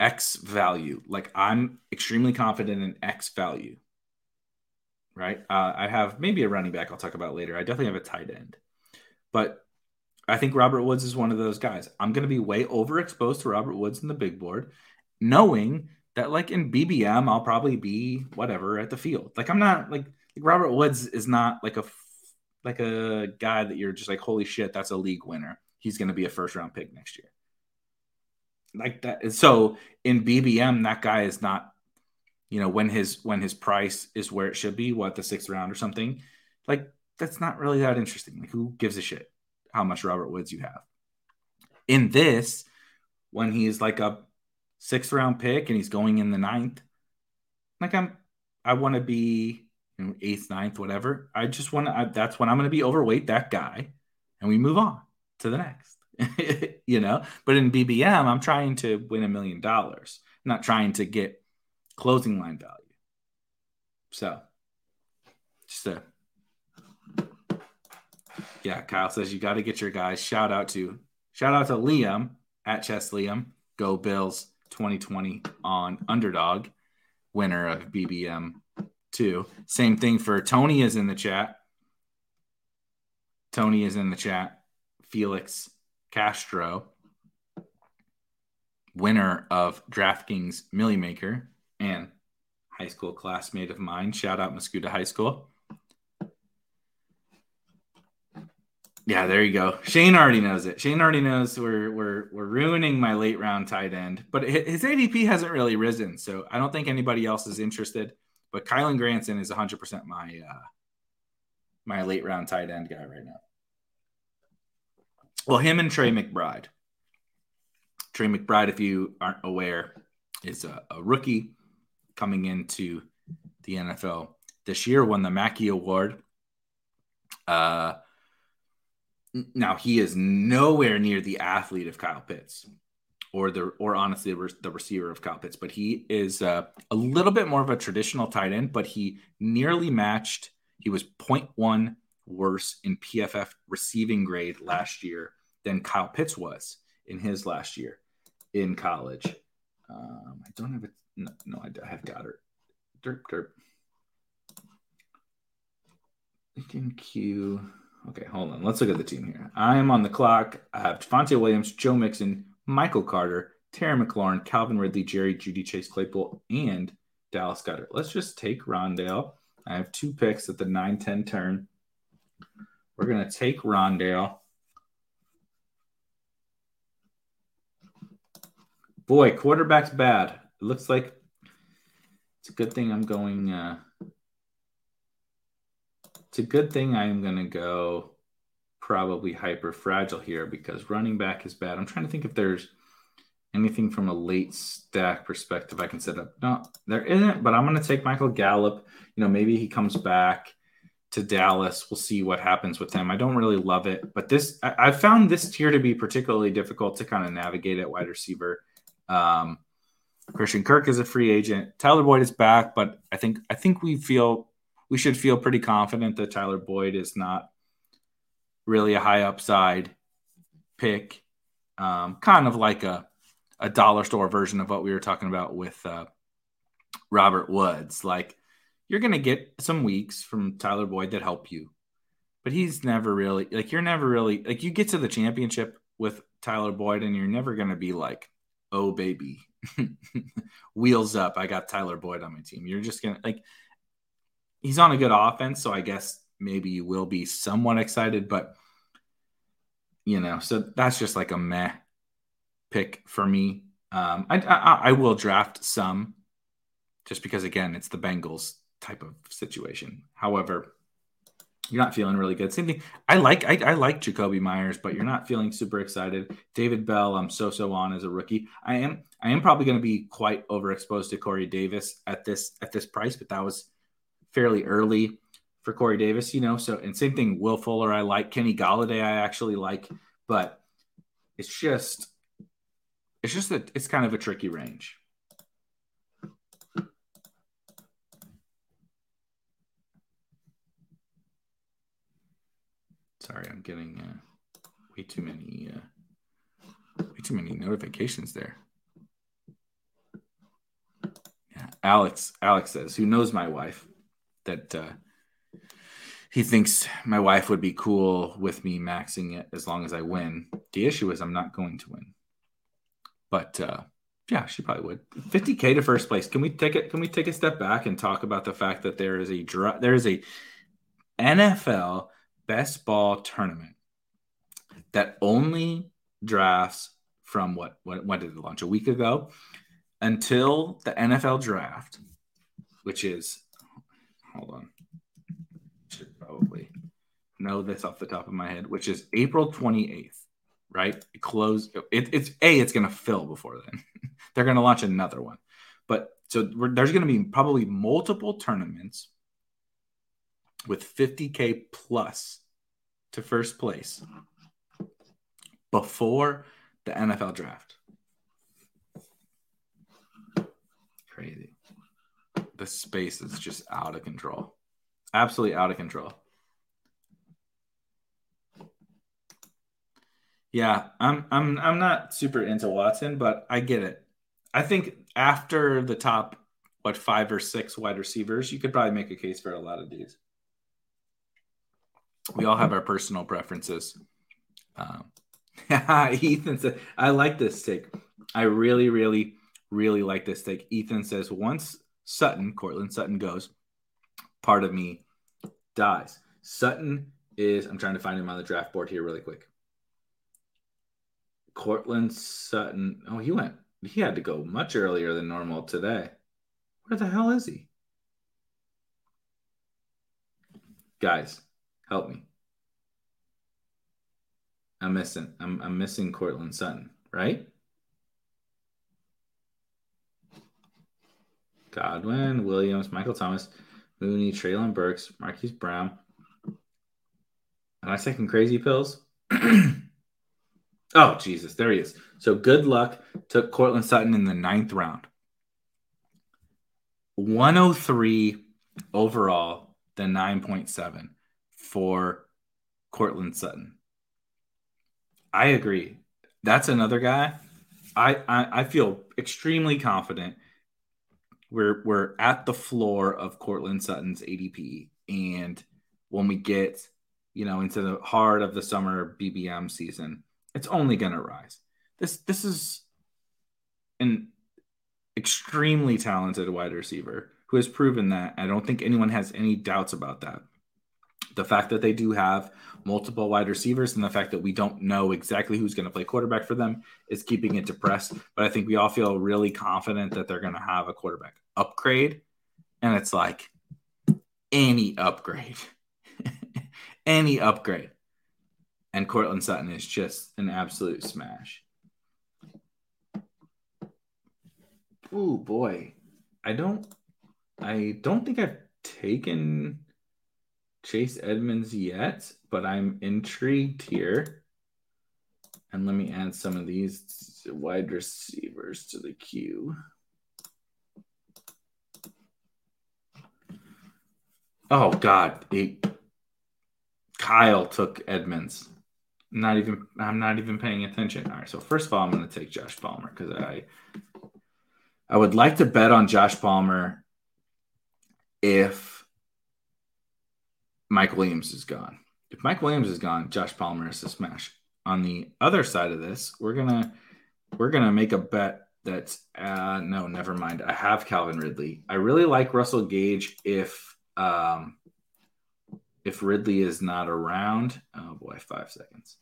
X value. Like I'm extremely confident in X value. Right. Uh, I have maybe a running back I'll talk about later. I definitely have a tight end. But I think Robert Woods is one of those guys. I'm going to be way overexposed to Robert Woods in the big board, knowing that, like in BBM, I'll probably be whatever at the field. Like I'm not like, like Robert Woods is not like a like a guy that you're just like, holy shit, that's a league winner. He's going to be a first round pick next year like that. So in BBM, that guy is not, you know, when his when his price is where it should be, what the sixth round or something, like that's not really that interesting. Like who gives a shit how much Robert Woods you have? In this, when he's like a sixth round pick and he's going in the ninth, like I'm, I want to be you know, eighth, ninth, whatever. I just want to. That's when I'm going to be overweight that guy, and we move on to the next. you know. But in BBM, I'm trying to win a million dollars, not trying to get closing line value. So, just a yeah. Kyle says you got to get your guys. Shout out to shout out to Liam at Chess Liam. Go Bills 2020 on underdog, winner of BBM two. Same thing for Tony is in the chat. Tony is in the chat. Felix Castro, winner of DraftKings Milly Maker and high school classmate of mine. Shout out Mascoutah High School. Yeah, there you go. Shane already knows it. Shane already knows we're we're we're ruining my late round tight end, but his ADP hasn't really risen, so I don't think anybody else is interested. But Kylen Granson is 100% my uh, my late round tight end guy right now. Well, him and Trey McBride. Trey McBride, if you aren't aware, is a, a rookie coming into the NFL this year, won the Mackey Award. Uh, now he is nowhere near the athlete of Kyle Pitts, or the or honestly the receiver of Kyle Pitts, but he is uh, a little bit more of a traditional tight end. But he nearly matched. He was 0.1 worse in PFF receiving grade last year than Kyle Pitts was in his last year in college. Um, I don't have it. No, no, I have got it. Derp, derp. Lincoln. Okay, hold on. Let's look at the team here. I am on the clock. I have Javonte Williams, Joe Mixon, Michael Carter, Terry McLaurin, Calvin Ridley, Jerry Jeudy, Chase Claypool, and Dallas Goedert. Let's just take Rondale. I have two picks at the 9 10 turn. We're going to take Rondale. Boy, quarterback's bad. It looks like it's a good thing I'm going. Uh, it's a good thing I'm going to go probably hyper fragile here because running back is bad. I'm trying to think if there's anything from a late stack perspective I can set up. No, there isn't, but I'm going to take Michael Gallup. You know, maybe he comes back to Dallas. We'll see what happens with him. I don't really love it, but this I, I found this tier to be particularly difficult to kind of navigate at wide receiver. Um, Christian Kirk is a free agent. Tyler Boyd is back, but I think I think we feel we should feel pretty confident that Tyler Boyd is not really a high upside pick. Um, kind of like a a dollar store version of what we were talking about with uh, Robert Woods. Like you're going to get some weeks from Tyler Boyd that help you, but he's never really like you're never really like you get to the championship with Tyler Boyd and you're never going to be like oh baby, wheels up. I got Tyler Boyd on my team. You're just gonna like he's on a good offense, so I guess maybe you will be somewhat excited, but you know, so that's just like a meh pick for me. Um, I, I, I will draft some just because again, it's the Bengals type of situation. However, you're not feeling really good. Same thing. I like I, I, like Jakobi Meyers, but you're not feeling super excited. David Bell, I'm so so on as a rookie. I am I am probably going to be quite overexposed to Corey Davis at this at this price, but that was fairly early for Corey Davis, you know. So and same thing, Will Fuller, I like Kenny Golladay, I actually like, but It's just, it's just that it's kind of a tricky range. Sorry, I'm getting uh, way too many, uh, way too many notifications there. Yeah, Alex, Alex says, who knows my wife, that uh, he thinks my wife would be cool with me maxing it as long as I win. The issue is I'm not going to win. But uh, yeah, she probably would. 50k to first place. Can we take it? Can we take a step back and talk about the fact that there is a there is a NFL best ball tournament that only drafts from what when, when did it launch a week ago until the NFL draft, which is hold on should probably know this off the top of my head, which is April 28th, right? It closed. It, it's A, it's going to fill before then. They're going to launch another one. But so there's going to be probably multiple tournaments with 50K plus to first place before the NFL draft. Crazy. The space is just out of control absolutely out of control. Yeah, I'm I'm I'm not super into Watson, but I get it. I think after the top what five or six wide receivers, you could probably make a case for a lot of these. We all have our personal preferences. Um, Ethan said, "I like this take. I really, really, really like this take." Ethan says, "Once Sutton, Courtland Sutton goes, part of me dies. Sutton is, I'm trying to find him on the draft board here really quick. Courtland Sutton. Oh, he went, he had to go much earlier than normal today. Where the hell is he? Guys, help me. I'm missing. I'm, I'm missing Courtland Sutton, right? Godwin, Williams, Michael Thomas. Mooney, Treylon Burks, Marquise Brown. Am I taking crazy pills? oh, Jesus. There he is. So good luck. Took Courtland Sutton in the ninth round. 103 overall, the 9.7 for Courtland Sutton. I agree. That's another guy. I, I, I feel extremely confident we're we're at the floor of Courtland Sutton's ADP, and when we get you know into the heart of the summer BBM season, it's only going to rise. This this is an extremely talented wide receiver who has proven that. I don't think anyone has any doubts about that. The fact that they do have multiple wide receivers and the fact that we don't know exactly who's going to play quarterback for them is keeping it depressed. But I think we all feel really confident that they're going to have a quarterback upgrade. And it's like any upgrade, any upgrade. And Courtland Sutton is just an absolute smash. Oh boy. I don't I don't think I've taken Chase Edmonds yet, but I'm intrigued here. And let me add some of these wide receivers to the queue. Oh God, Kyle took Edmonds. not even. I'm not even paying attention. All right. So first of all, I'm going to take Josh Palmer because I, I would like to bet on Josh Palmer if Mike Williams is gone. If Mike Williams is gone, Josh Palmer is a smash. On the other side of this, we're gonna we're gonna make a bet that's uh no, never mind. I have Calvin Ridley. I really like Russell Gage if um, if Ridley is not around, oh boy, five seconds.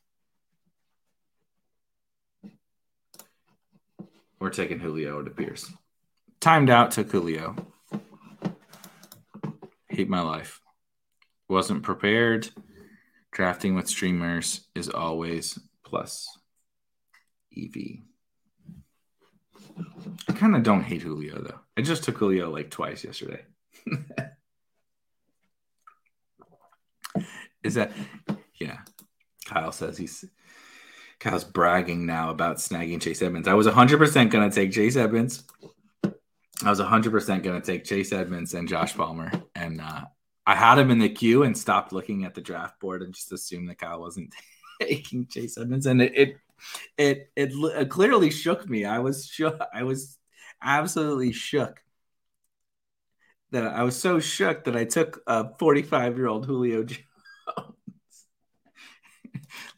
We're taking Julio, it appears. Timed out to Julio. Hate my life. Wasn't prepared. Drafting with streamers is always plus EV. I kind of don't hate Julio though. I just took Julio like twice yesterday. Is that yeah? Kyle says he's Kyle's bragging now about snagging Chase Edmonds. I was 100% going to take Chase Edmonds. I was 100% going to take Chase Edmonds and Josh Palmer. And uh, I had him in the queue and stopped looking at the draft board and just assumed that Kyle wasn't taking Chase Edmonds. And it, it, it, it, it clearly shook me. I was shook. I was absolutely shook that I was so shook that I took a 45 year old Julio Jones.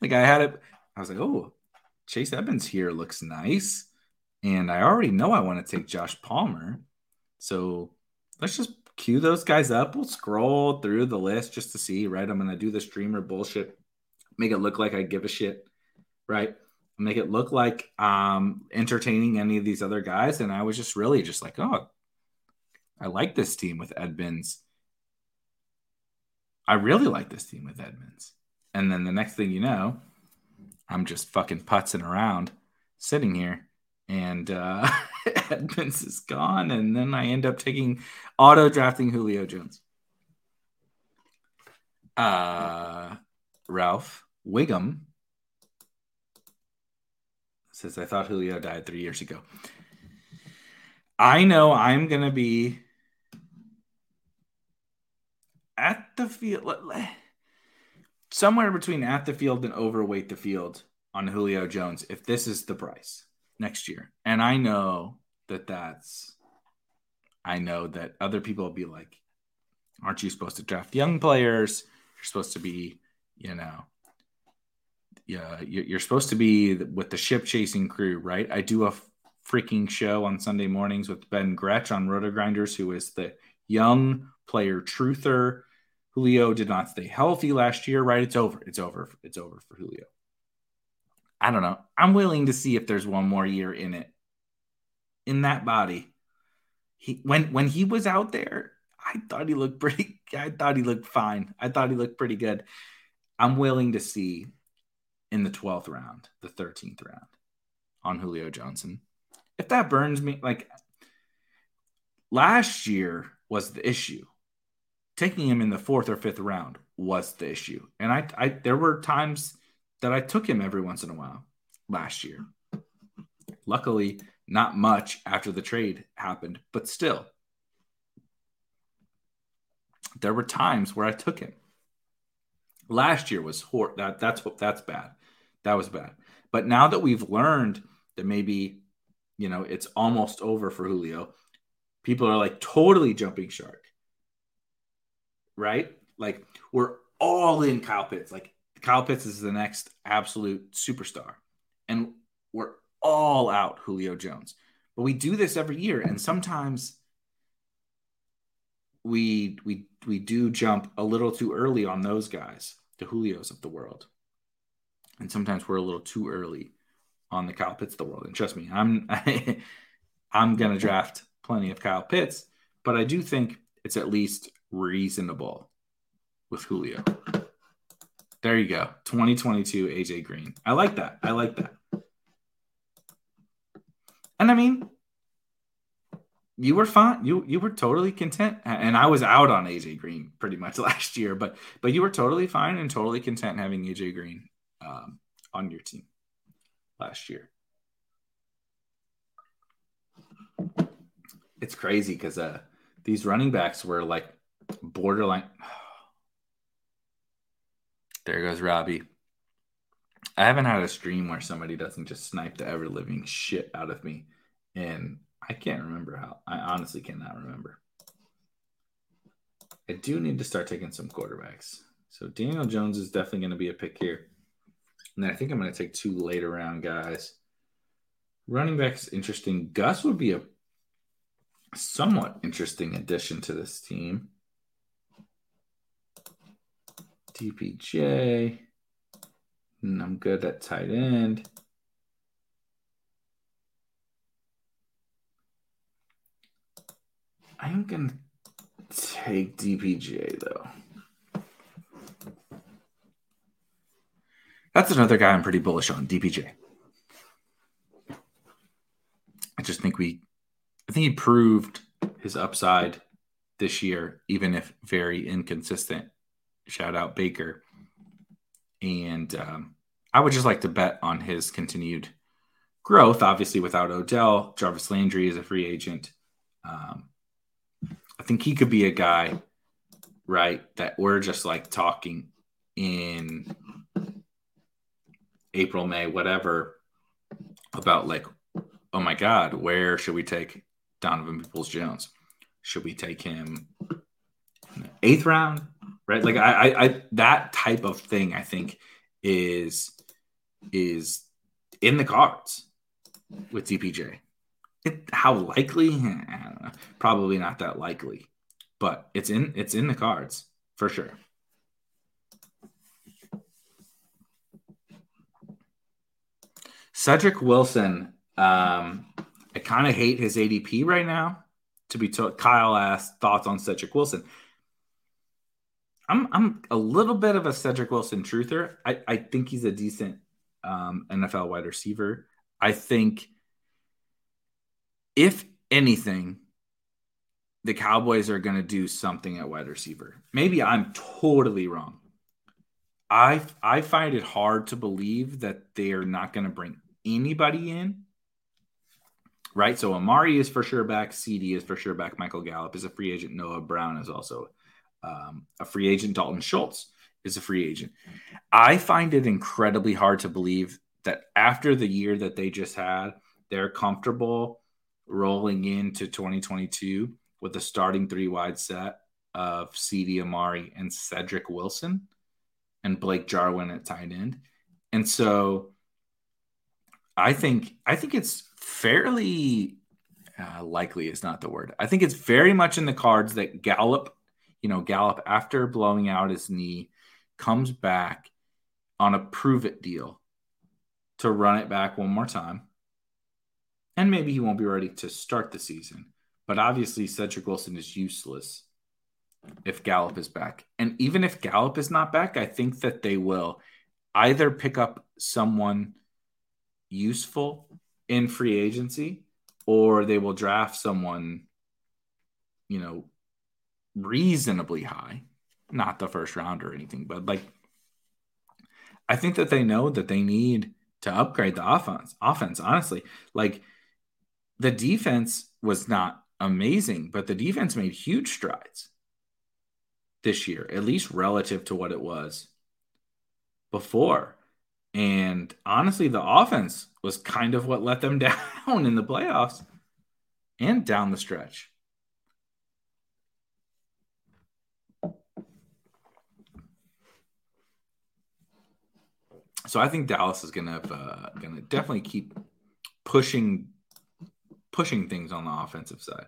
like I had it, I was like, oh, Chase Edmonds here looks nice. And I already know I want to take Josh Palmer. So let's just queue those guys up. We'll scroll through the list just to see, right? I'm going to do the streamer bullshit, make it look like I give a shit, right? Make it look like um entertaining any of these other guys. And I was just really just like, oh, I like this team with Edmonds. I really like this team with Edmonds. And then the next thing you know, I'm just fucking putzing around, sitting here, and uh, Edmonds is gone. And then I end up taking auto drafting Julio Jones. Uh, Ralph Wiggum says, I thought Julio died three years ago. I know I'm going to be at the field, somewhere between at the field and overweight the field on Julio Jones if this is the price next year. And I know that that's, I know that other people will be like, aren't you supposed to draft young players? You're supposed to be, you know, yeah, you're supposed to be with the ship chasing crew, right? I do a freaking show on Sunday mornings with Ben Gretch on RotoGrinders, who is the young player truther Julio did not stay healthy last year, right? It's over. It's over. It's over for Julio. I don't know. I'm willing to see if there's one more year in it. In that body. He when when he was out there, I thought he looked pretty I thought he looked fine. I thought he looked pretty good. I'm willing to see in the 12th round, the 13th round on Julio Johnson. If that burns me like last year was the issue taking him in the fourth or fifth round was the issue. And I, I there were times that I took him every once in a while last year. Luckily, not much after the trade happened, but still, there were times where I took him. Last year was hor- that that's what that's bad. That was bad. But now that we've learned that maybe you know it's almost over for Julio, people are like totally jumping shark right? Like we're all in Kyle Pitts. Like Kyle Pitts is the next absolute superstar. And we're all out Julio Jones. But we do this every year and sometimes we we we do jump a little too early on those guys, the Julios of the world. And sometimes we're a little too early on the Kyle Pitts of the world. And trust me, I'm I, am i am going to draft plenty of Kyle Pitts, but I do think it's at least reasonable with Julio. There you go. 2022 AJ Green. I like that. I like that. And I mean, you were fine. You you were totally content. And I was out on AJ Green pretty much last year, but but you were totally fine and totally content having AJ Green um, on your team last year. It's crazy because uh, these running backs were like borderline. There goes Robbie. I haven't had a stream where somebody doesn't just snipe the ever living shit out of me. And I can't remember how. I honestly cannot remember. I do need to start taking some quarterbacks. So Daniel Jones is definitely going to be a pick here. And I think I'm going to take two later round guys. Running backs interesting. Gus would be a somewhat interesting addition to this team. DPJ. And hmm, I'm good at tight end. I'm going to take DPJ though. That's another guy I'm pretty bullish on, DPJ. I just think we, I think he proved his upside this year, even if very inconsistent Shout out Baker. And um, I would just like to bet on his continued growth. Obviously, without Odell, Jarvis Landry is a free agent. Um, I think he could be a guy, right, that we're just like talking in April, May, whatever, about like, oh my God, where should we take Donovan Peoples Jones? Should we take him eighth round? Right. Like I, I, I, that type of thing, I think is, is in the cards with DPJ. It, how likely? Probably not that likely, but it's in, it's in the cards for sure. Cedric Wilson, um, I kind of hate his ADP right now. To be told, Kyle asked thoughts on Cedric Wilson. I'm I'm a little bit of a Cedric Wilson truther. I, I think he's a decent um, NFL wide receiver. I think if anything, the Cowboys are going to do something at wide receiver. Maybe I'm totally wrong. I I find it hard to believe that they are not going to bring anybody in. Right. So Amari is for sure back. CeeDee is for sure back. Michael Gallup is a free agent. Noah Brown is also um, a free agent. Dalton Schultz is a free agent. I find it incredibly hard to believe that after the year that they just had, they're comfortable rolling into 2022 with a starting three wide set of CeeDee Amari and Cedric Wilson and Blake Jarwin at tight end. And so I think I think it's fairly uh, likely is not the word. I think it's very much in the cards that Gallup, you know, Gallup after blowing out his knee comes back on a prove it deal to run it back one more time. And maybe he won't be ready to start the season. But obviously, Cedric Wilson is useless if Gallup is back. And even if Gallup is not back, I think that they will either pick up someone useful in free agency or they will draft someone, you know, reasonably high, not the first round or anything, but like I think that they know that they need to upgrade the offense. Offense, honestly, like the defense was not amazing, but the defense made huge strides this year, at least relative to what it was before. And honestly, the offense was kind of what let them down in the playoffs and down the stretch. So I think Dallas is gonna uh, gonna definitely keep pushing pushing things on the offensive side.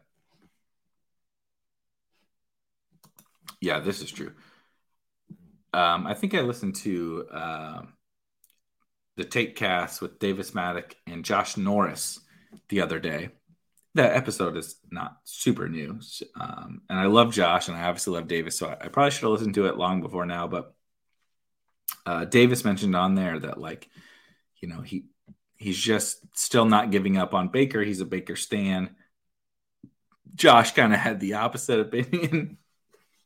Yeah, this is true. Um, I think I listened to uh, the Take Cast with Davis Mattek and Josh Norris the other day. That episode is not super new, um, and I love Josh, and I obviously love Davis, so I, I probably should have listened to it long before now. But uh, Davis mentioned on there that, like, you know, he he's just still not giving up on Baker. He's a Baker stan. Josh kind of had the opposite opinion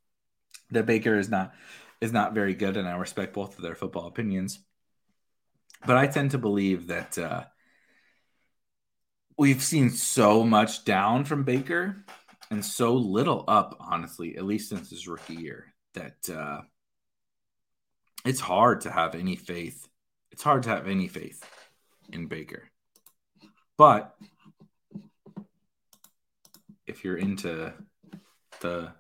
that Baker is not is not very good, and I respect both of their football opinions. But I tend to believe that uh, we've seen so much down from Baker and so little up, honestly, at least since his rookie year, that uh, it's hard to have any faith. It's hard to have any faith in Baker. But if you're into the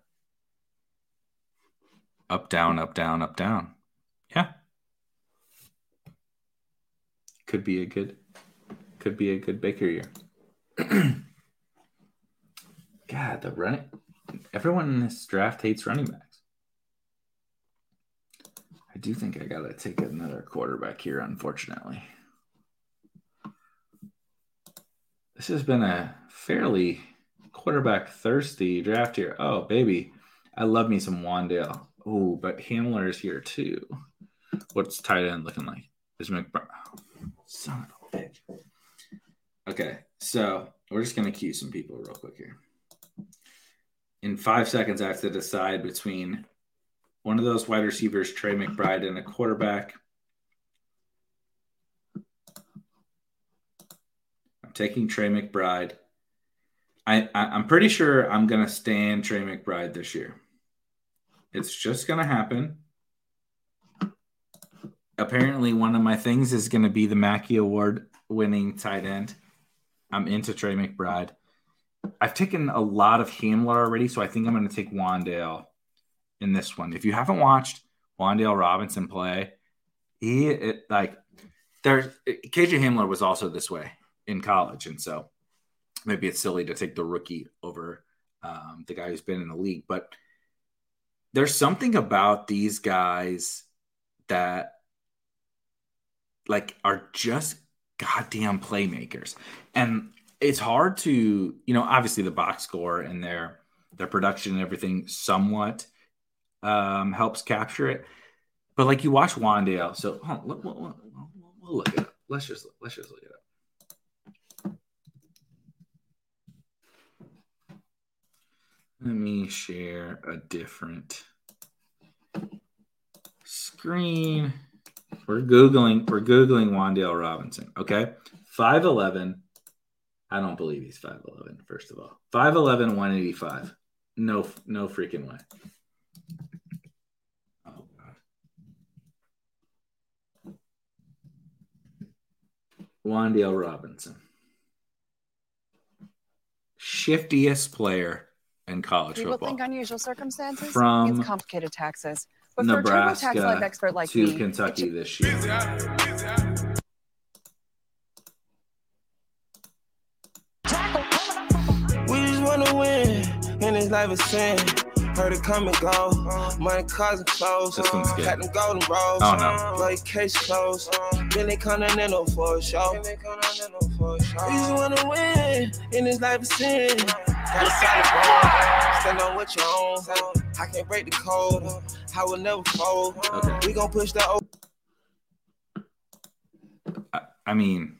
up, down, up, down, up, down, yeah, could be a good, could be a good Baker year. God, the running, everyone in this draft hates running backs. I do think I gotta take another quarterback here, unfortunately. This has been a fairly quarterback thirsty draft here. Oh, baby. I love me some Wan'Dale. Oh, but Hamler is here too. What's tight end looking like? Is McBride. Son of a bitch. Okay, so we're just gonna cue some people real quick here. In five seconds, I have to decide between one of those wide receivers, Trey McBride, and a quarterback. I'm taking Trey McBride. I, I am pretty sure I'm gonna stand Trey McBride this year. It's just gonna happen. Apparently, one of my things is gonna be the Mackey Award winning tight end. I'm into Trey McBride. I've taken a lot of Hamler already, so I think I'm going to take Wan'Dale in this one. If you haven't watched Wan'Dale Robinson play, he it, like there's KJ Hamler was also this way in college, and so maybe it's silly to take the rookie over um, the guy who's been in the league, but there's something about these guys that like are just goddamn playmakers. And it's hard to, you know, obviously the box score and their their production and everything somewhat um, helps capture it. But like you watch Wan'Dale, so huh, we'll, we'll, we'll look it up. Let's just let's just look it up. Let me share a different screen. We're googling. We're googling Wan'Dale Robinson. Okay, five eleven. I don't believe he's 5'11, First of all, 5'11", 185. No, no freaking way. Wan'Dale Robinson, shiftiest player in college People football. think unusual circumstances. From it's complicated taxes. But Nebraska for a TurboTax Live expert like to me, Kentucky this year. We just wanna win, and this life is sin. Heard it come and go. Money, cars, and clothes. This one's good. Got them golden rolls. Oh, no. Like case closed. Billy Continental for a show. We just wanna win, and this life is sin. Got a solid ball. Stand on what you own. I can't break the code. I will never fold. Okay. We gon' push that. O- I, I mean,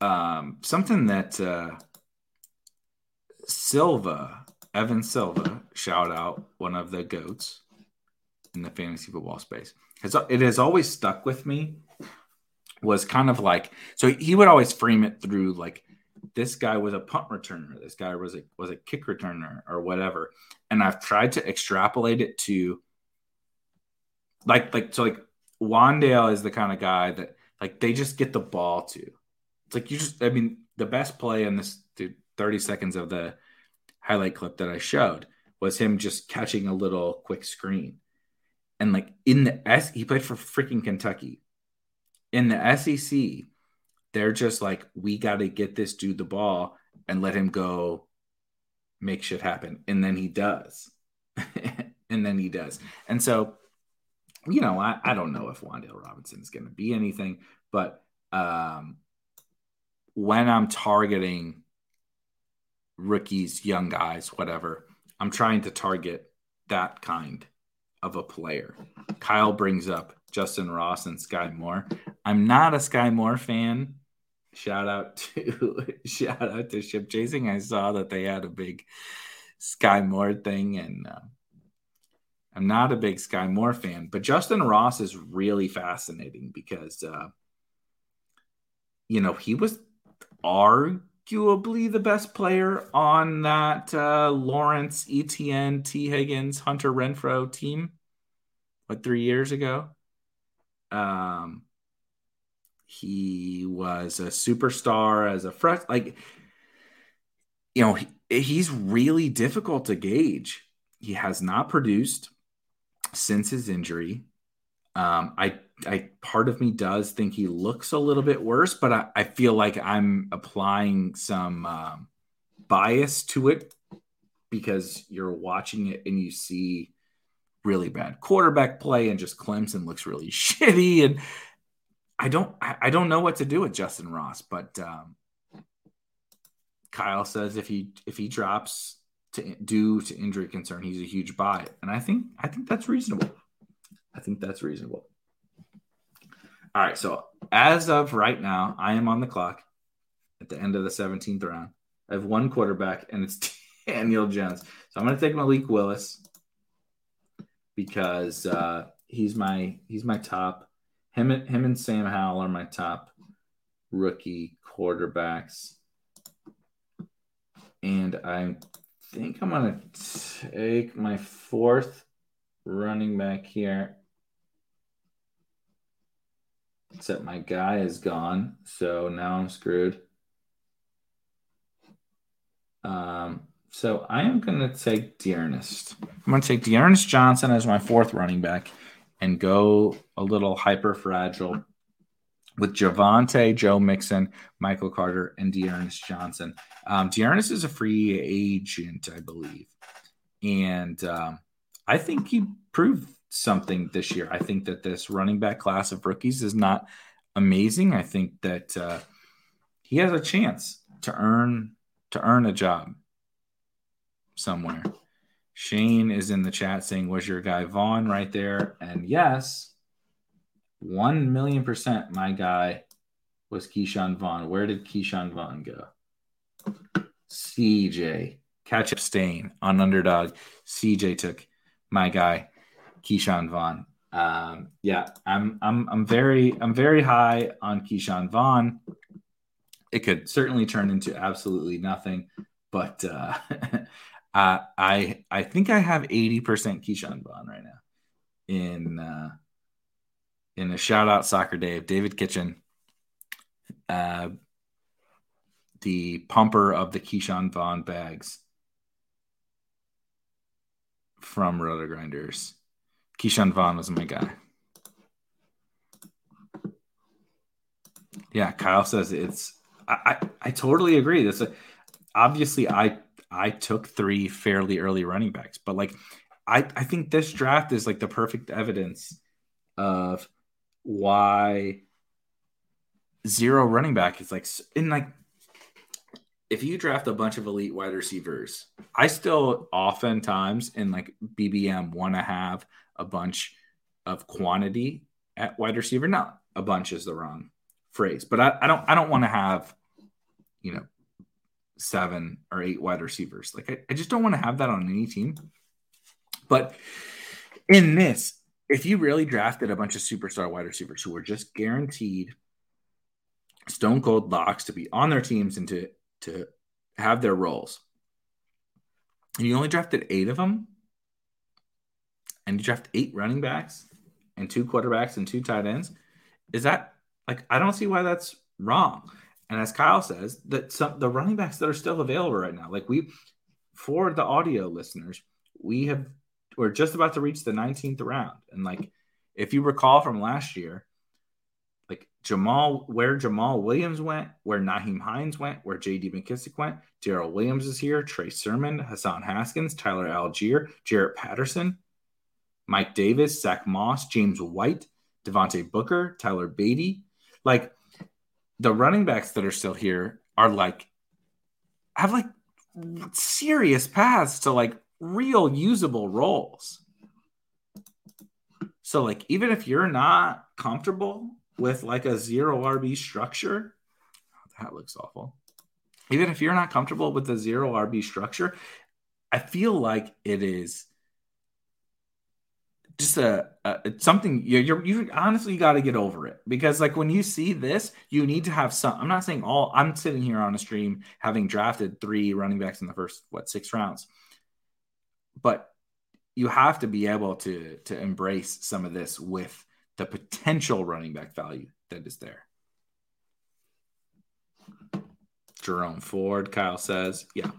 um, something that uh, Silva, Evan Silva, shout out one of the goats in the fantasy football space. Has, it has always stuck with me. Was kind of like so he would always frame it through like this guy was a punt returner, this guy was a was a kick returner or whatever, and I've tried to extrapolate it to like like so like Wan'Dale is the kind of guy that like they just get the ball to. It's like you just I mean the best play in this 30 seconds of the highlight clip that I showed was him just catching a little quick screen. And like in the S he played for freaking Kentucky. In the SEC, they're just like we got to get this dude the ball and let him go make shit happen and then he does. and then he does. And so you know, I, I don't know if Wan'Dale Robinson is going to be anything, but um, when I'm targeting rookies, young guys, whatever, I'm trying to target that kind of a player. Kyle brings up Justin Ross and Sky Moore. I'm not a Sky Moore fan. Shout out to shout out to Ship Chasing. I saw that they had a big Sky Moore thing, and uh, I'm not a big Sky Moore fan. But Justin Ross is really fascinating because, uh, you know, he was arguably the best player on that uh, Lawrence, Etienne, Tee Higgins, Hunter Renfrow team, what three years ago. Um, he was a superstar as a fresh, like, you know, he, he's really difficult to gauge. He has not produced since his injury. Um, I, I, part of me does think he looks a little bit worse, but I, I feel like I'm applying some um, bias to it because you're watching it and you see really bad quarterback play and just Clemson looks really shitty. And I don't, I, I don't know what to do with Justin Ross, but um, Kyle says if he, if he drops to due to injury concern, he's a huge buy. And I think, I think that's reasonable. I think that's reasonable. All right. So as of right now, I am on the clock at the end of the 17th round. I have one quarterback, and it's Daniel Jones. So I'm going to take Malik Willis because uh, he's my he's my top. Him and him and Sam Howell are my top rookie quarterbacks. And I think I'm going to take my fourth running back here. Except my guy is gone. So now I'm screwed. Um, so I am going to take D'Ernest. I'm going to take D'Ernest Johnson as my fourth running back and go a little hyper fragile with Javonte, Joe Mixon, Michael Carter, and D'Ernest Johnson. Um, D'Ernest is a free agent, I believe. And um, I think he proved something this year. I think that this running back class of rookies is not amazing. I think that uh, he has a chance to earn to earn a job somewhere. Shane is in the chat saying, "Was your guy Vaughn right there?" And yes, one million percent, my guy was Ke'Shawn Vaughn. Where did Ke'Shawn Vaughn go? CJ catch up stain on underdog. CJ took my guy Ke'Shawn Vaughn. Um, yeah, I'm I'm I'm very I'm very high on Ke'Shawn Vaughn. It could certainly turn into absolutely nothing, but uh, uh, I I think I have 80% Ke'Shawn Vaughn right now in uh, in a shout out soccer day of David Kitchen, uh, the pumper of the Ke'Shawn Vaughn bags from RotoGrinders. Ke'Shawn Vaughn was my guy. Yeah, Kyle says it's. I I, I totally agree. This obviously I I took three fairly early running backs, but like I I think this draft is like the perfect evidence of why zero running back is like in like if you draft a bunch of elite wide receivers, I still oftentimes in like BBM want to have a bunch of quantity at wide receiver. Not a bunch is the wrong phrase, but I, I don't I don't want to have, you know, seven or eight wide receivers. Like I, I just don't want to have that on any team. But in this, if you really drafted a bunch of superstar wide receivers who were just guaranteed stone cold locks to be on their teams and to to have their roles, and you only drafted eight of them, and you draft eight running backs and two quarterbacks and two tight ends, is that like I don't see why that's wrong. And as Kyle says, that some the running backs that are still available right now, like we for the audio listeners, we have we're just about to reach the 19th round. And like if you recall from last year, like Jamaal, where Jamaal Williams went, where Nyheim Hines went, where JD McKissic went, Darrel Williams is here, Trey Sermon, Hassan Haskins, Tyler Allgeier, Jarrett Patterson, Mike Davis, Zack Moss, James White, Devontae Booker, Tyler Beatty. Like the running backs that are still here are like have like serious paths to like real usable roles. So like even if you're not comfortable with like a zero RB structure, oh, that looks awful. Even if you're not comfortable with the zero RB structure, I feel like it is just a, a something you're, you're you honestly got to get over it. Because like when you see this you need to have some i'm not saying all i'm sitting here on a stream having drafted three running backs in the first what six rounds. But you have to be able to to embrace some of this with the potential running back value that is there. Jerome ford kyle says yeah.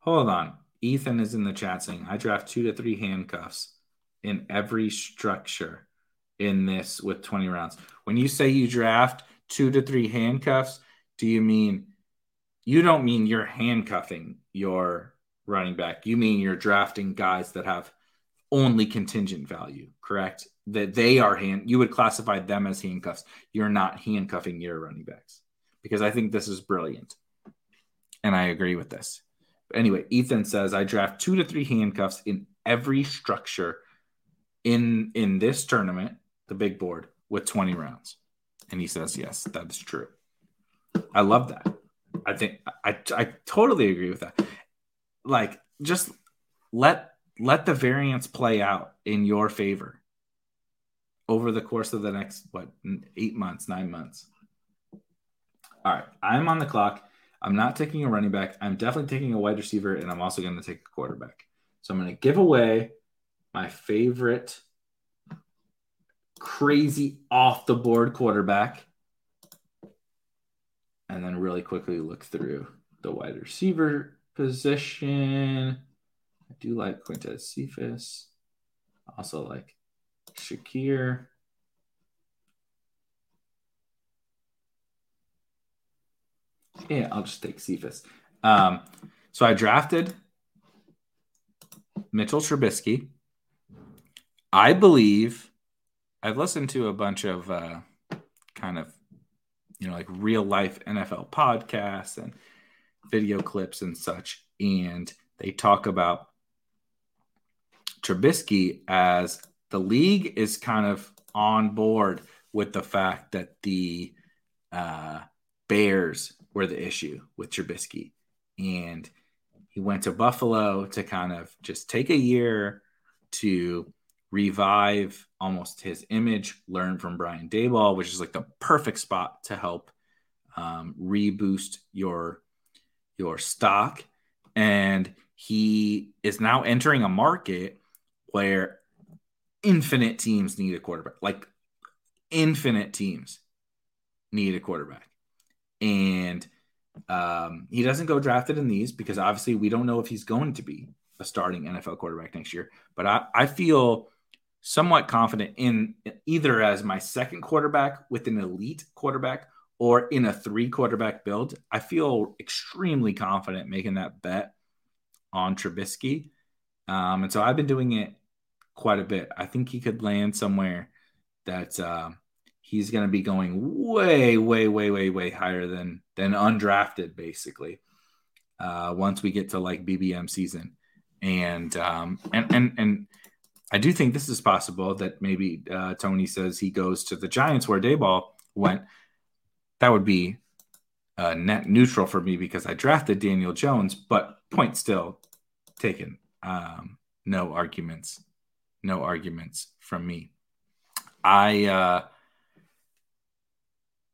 Hold on Ethan is in the chat saying, I draft two to three handcuffs in every structure in this with 20 rounds. When you say you draft two to three handcuffs, do you mean you don't mean you're handcuffing your running back? You mean you're drafting guys that have only contingent value, correct? That they are hand, you would classify them as handcuffs. You're not handcuffing your running backs because I think this is brilliant. And I agree with this anyway, Ethan says I draft two to three handcuffs in every structure in in this tournament, the big board, with 20 rounds. And he says, yes, that is true. I love that. I think I I totally agree with that. Like just let let the variance play out in your favor over the course of the next what eight months, nine months. All right, I'm on the clock. I'm not taking a running back. I'm definitely taking a wide receiver, and I'm also going to take a quarterback. So I'm going to give away my favorite crazy off the board quarterback, and then really quickly look through the wide receiver position. I do like Quintez Cephus. Also like Shakir. Yeah, I'll just take Cephus. Um, so I drafted Mitchell Trubisky. I believe I've listened to a bunch of uh, kind of, you know, like real life NFL podcasts and video clips and such. And they talk about Trubisky as the league is kind of on board with the fact that the uh, Bears were the issue with Trubisky. And he went to Buffalo to kind of just take a year to revive almost his image, learn from Brian Daboll, which is like the perfect spot to help um, reboost your your stock. And he is now entering a market where infinite teams need a quarterback. Like infinite teams need a quarterback. And um, he doesn't go drafted in these because obviously we don't know if he's going to be a starting NFL quarterback next year. But I, I feel somewhat confident in either as my second quarterback with an elite quarterback or in a three quarterback build. I feel extremely confident making that bet on Trubisky. Um, and so I've been doing it quite a bit. I think he could land somewhere that uh, he's going to be going way, way, way, way, way higher than than undrafted, basically. Uh, once we get to like BBM season, and um, and and and I do think this is possible that maybe uh, Tony says he goes to the Giants where Daboll went. That would be uh, net neutral for me because I drafted Daniel Jones, but point still taken. Um, no arguments no arguments from me. I uh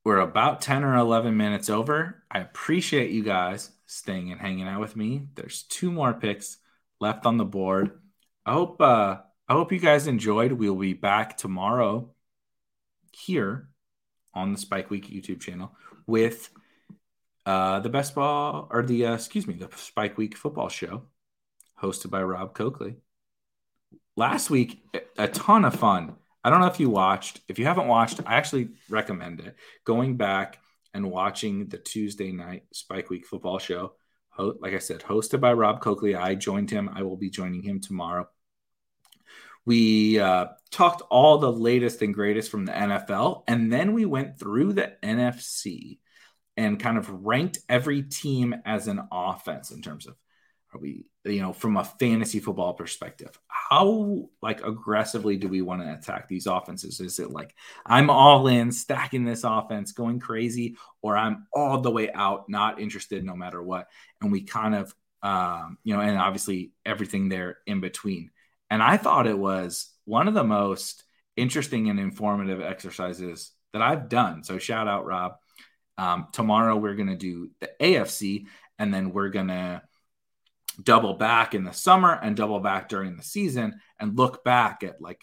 we're about 10 or 11 minutes over. I appreciate you guys staying and hanging out with me. There's two more picks left on the board. I hope uh I hope you guys enjoyed. We'll be back tomorrow here on the Spike Week YouTube channel with uh, the best ball or the uh, excuse me the Spike Week football show hosted by Rob Coakley last week a ton of fun. I don't know if you watched. If you haven't watched, I actually recommend it. Going back and watching the Tuesday night Spike Week football show. Like I said, hosted by Rob Coakley. I joined him. I will be joining him tomorrow. We uh, talked all the latest and greatest from the NFL, and then we went through the NFC and kind of ranked every team as an offense in terms of are we you know from a fantasy football perspective how like aggressively do we want to attack these offenses? Is it like i'm all in stacking this offense going crazy or i'm all the way out not interested no matter what? And we kind of um, you know and obviously everything there in between. And i thought it was one of the most interesting and informative exercises that i've done. So shout out rob. Um, tomorrow we're going to do the afc and then we're going to double back in the summer and double back during the season and look back at like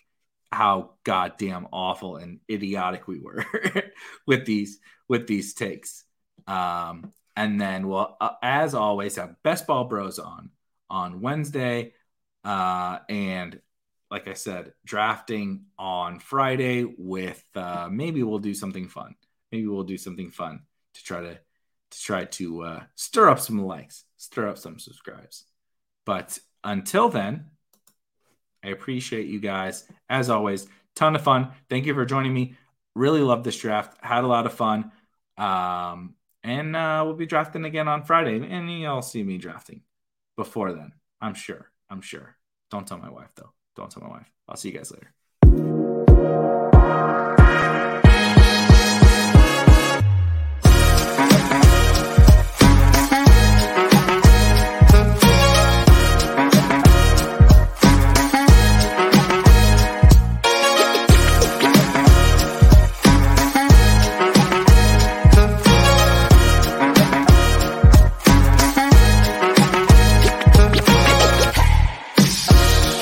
how goddamn awful and idiotic we were with these with these takes. Um, and then well, uh, as always, have best ball bros on on Wednesday, uh, and like I said, drafting on Friday with uh, maybe we'll do something fun. Maybe we'll do something fun to try to to try to uh, stir up some likes, stir up some subscribes. But until then, I appreciate you guys. As always, ton of fun. Thank you for joining me. Really love this draft. Had a lot of fun. Um, and uh, we'll be drafting again on Friday. And you'll see me drafting before then. I'm sure. I'm sure. Don't tell my wife, though. Don't tell my wife. I'll see you guys later.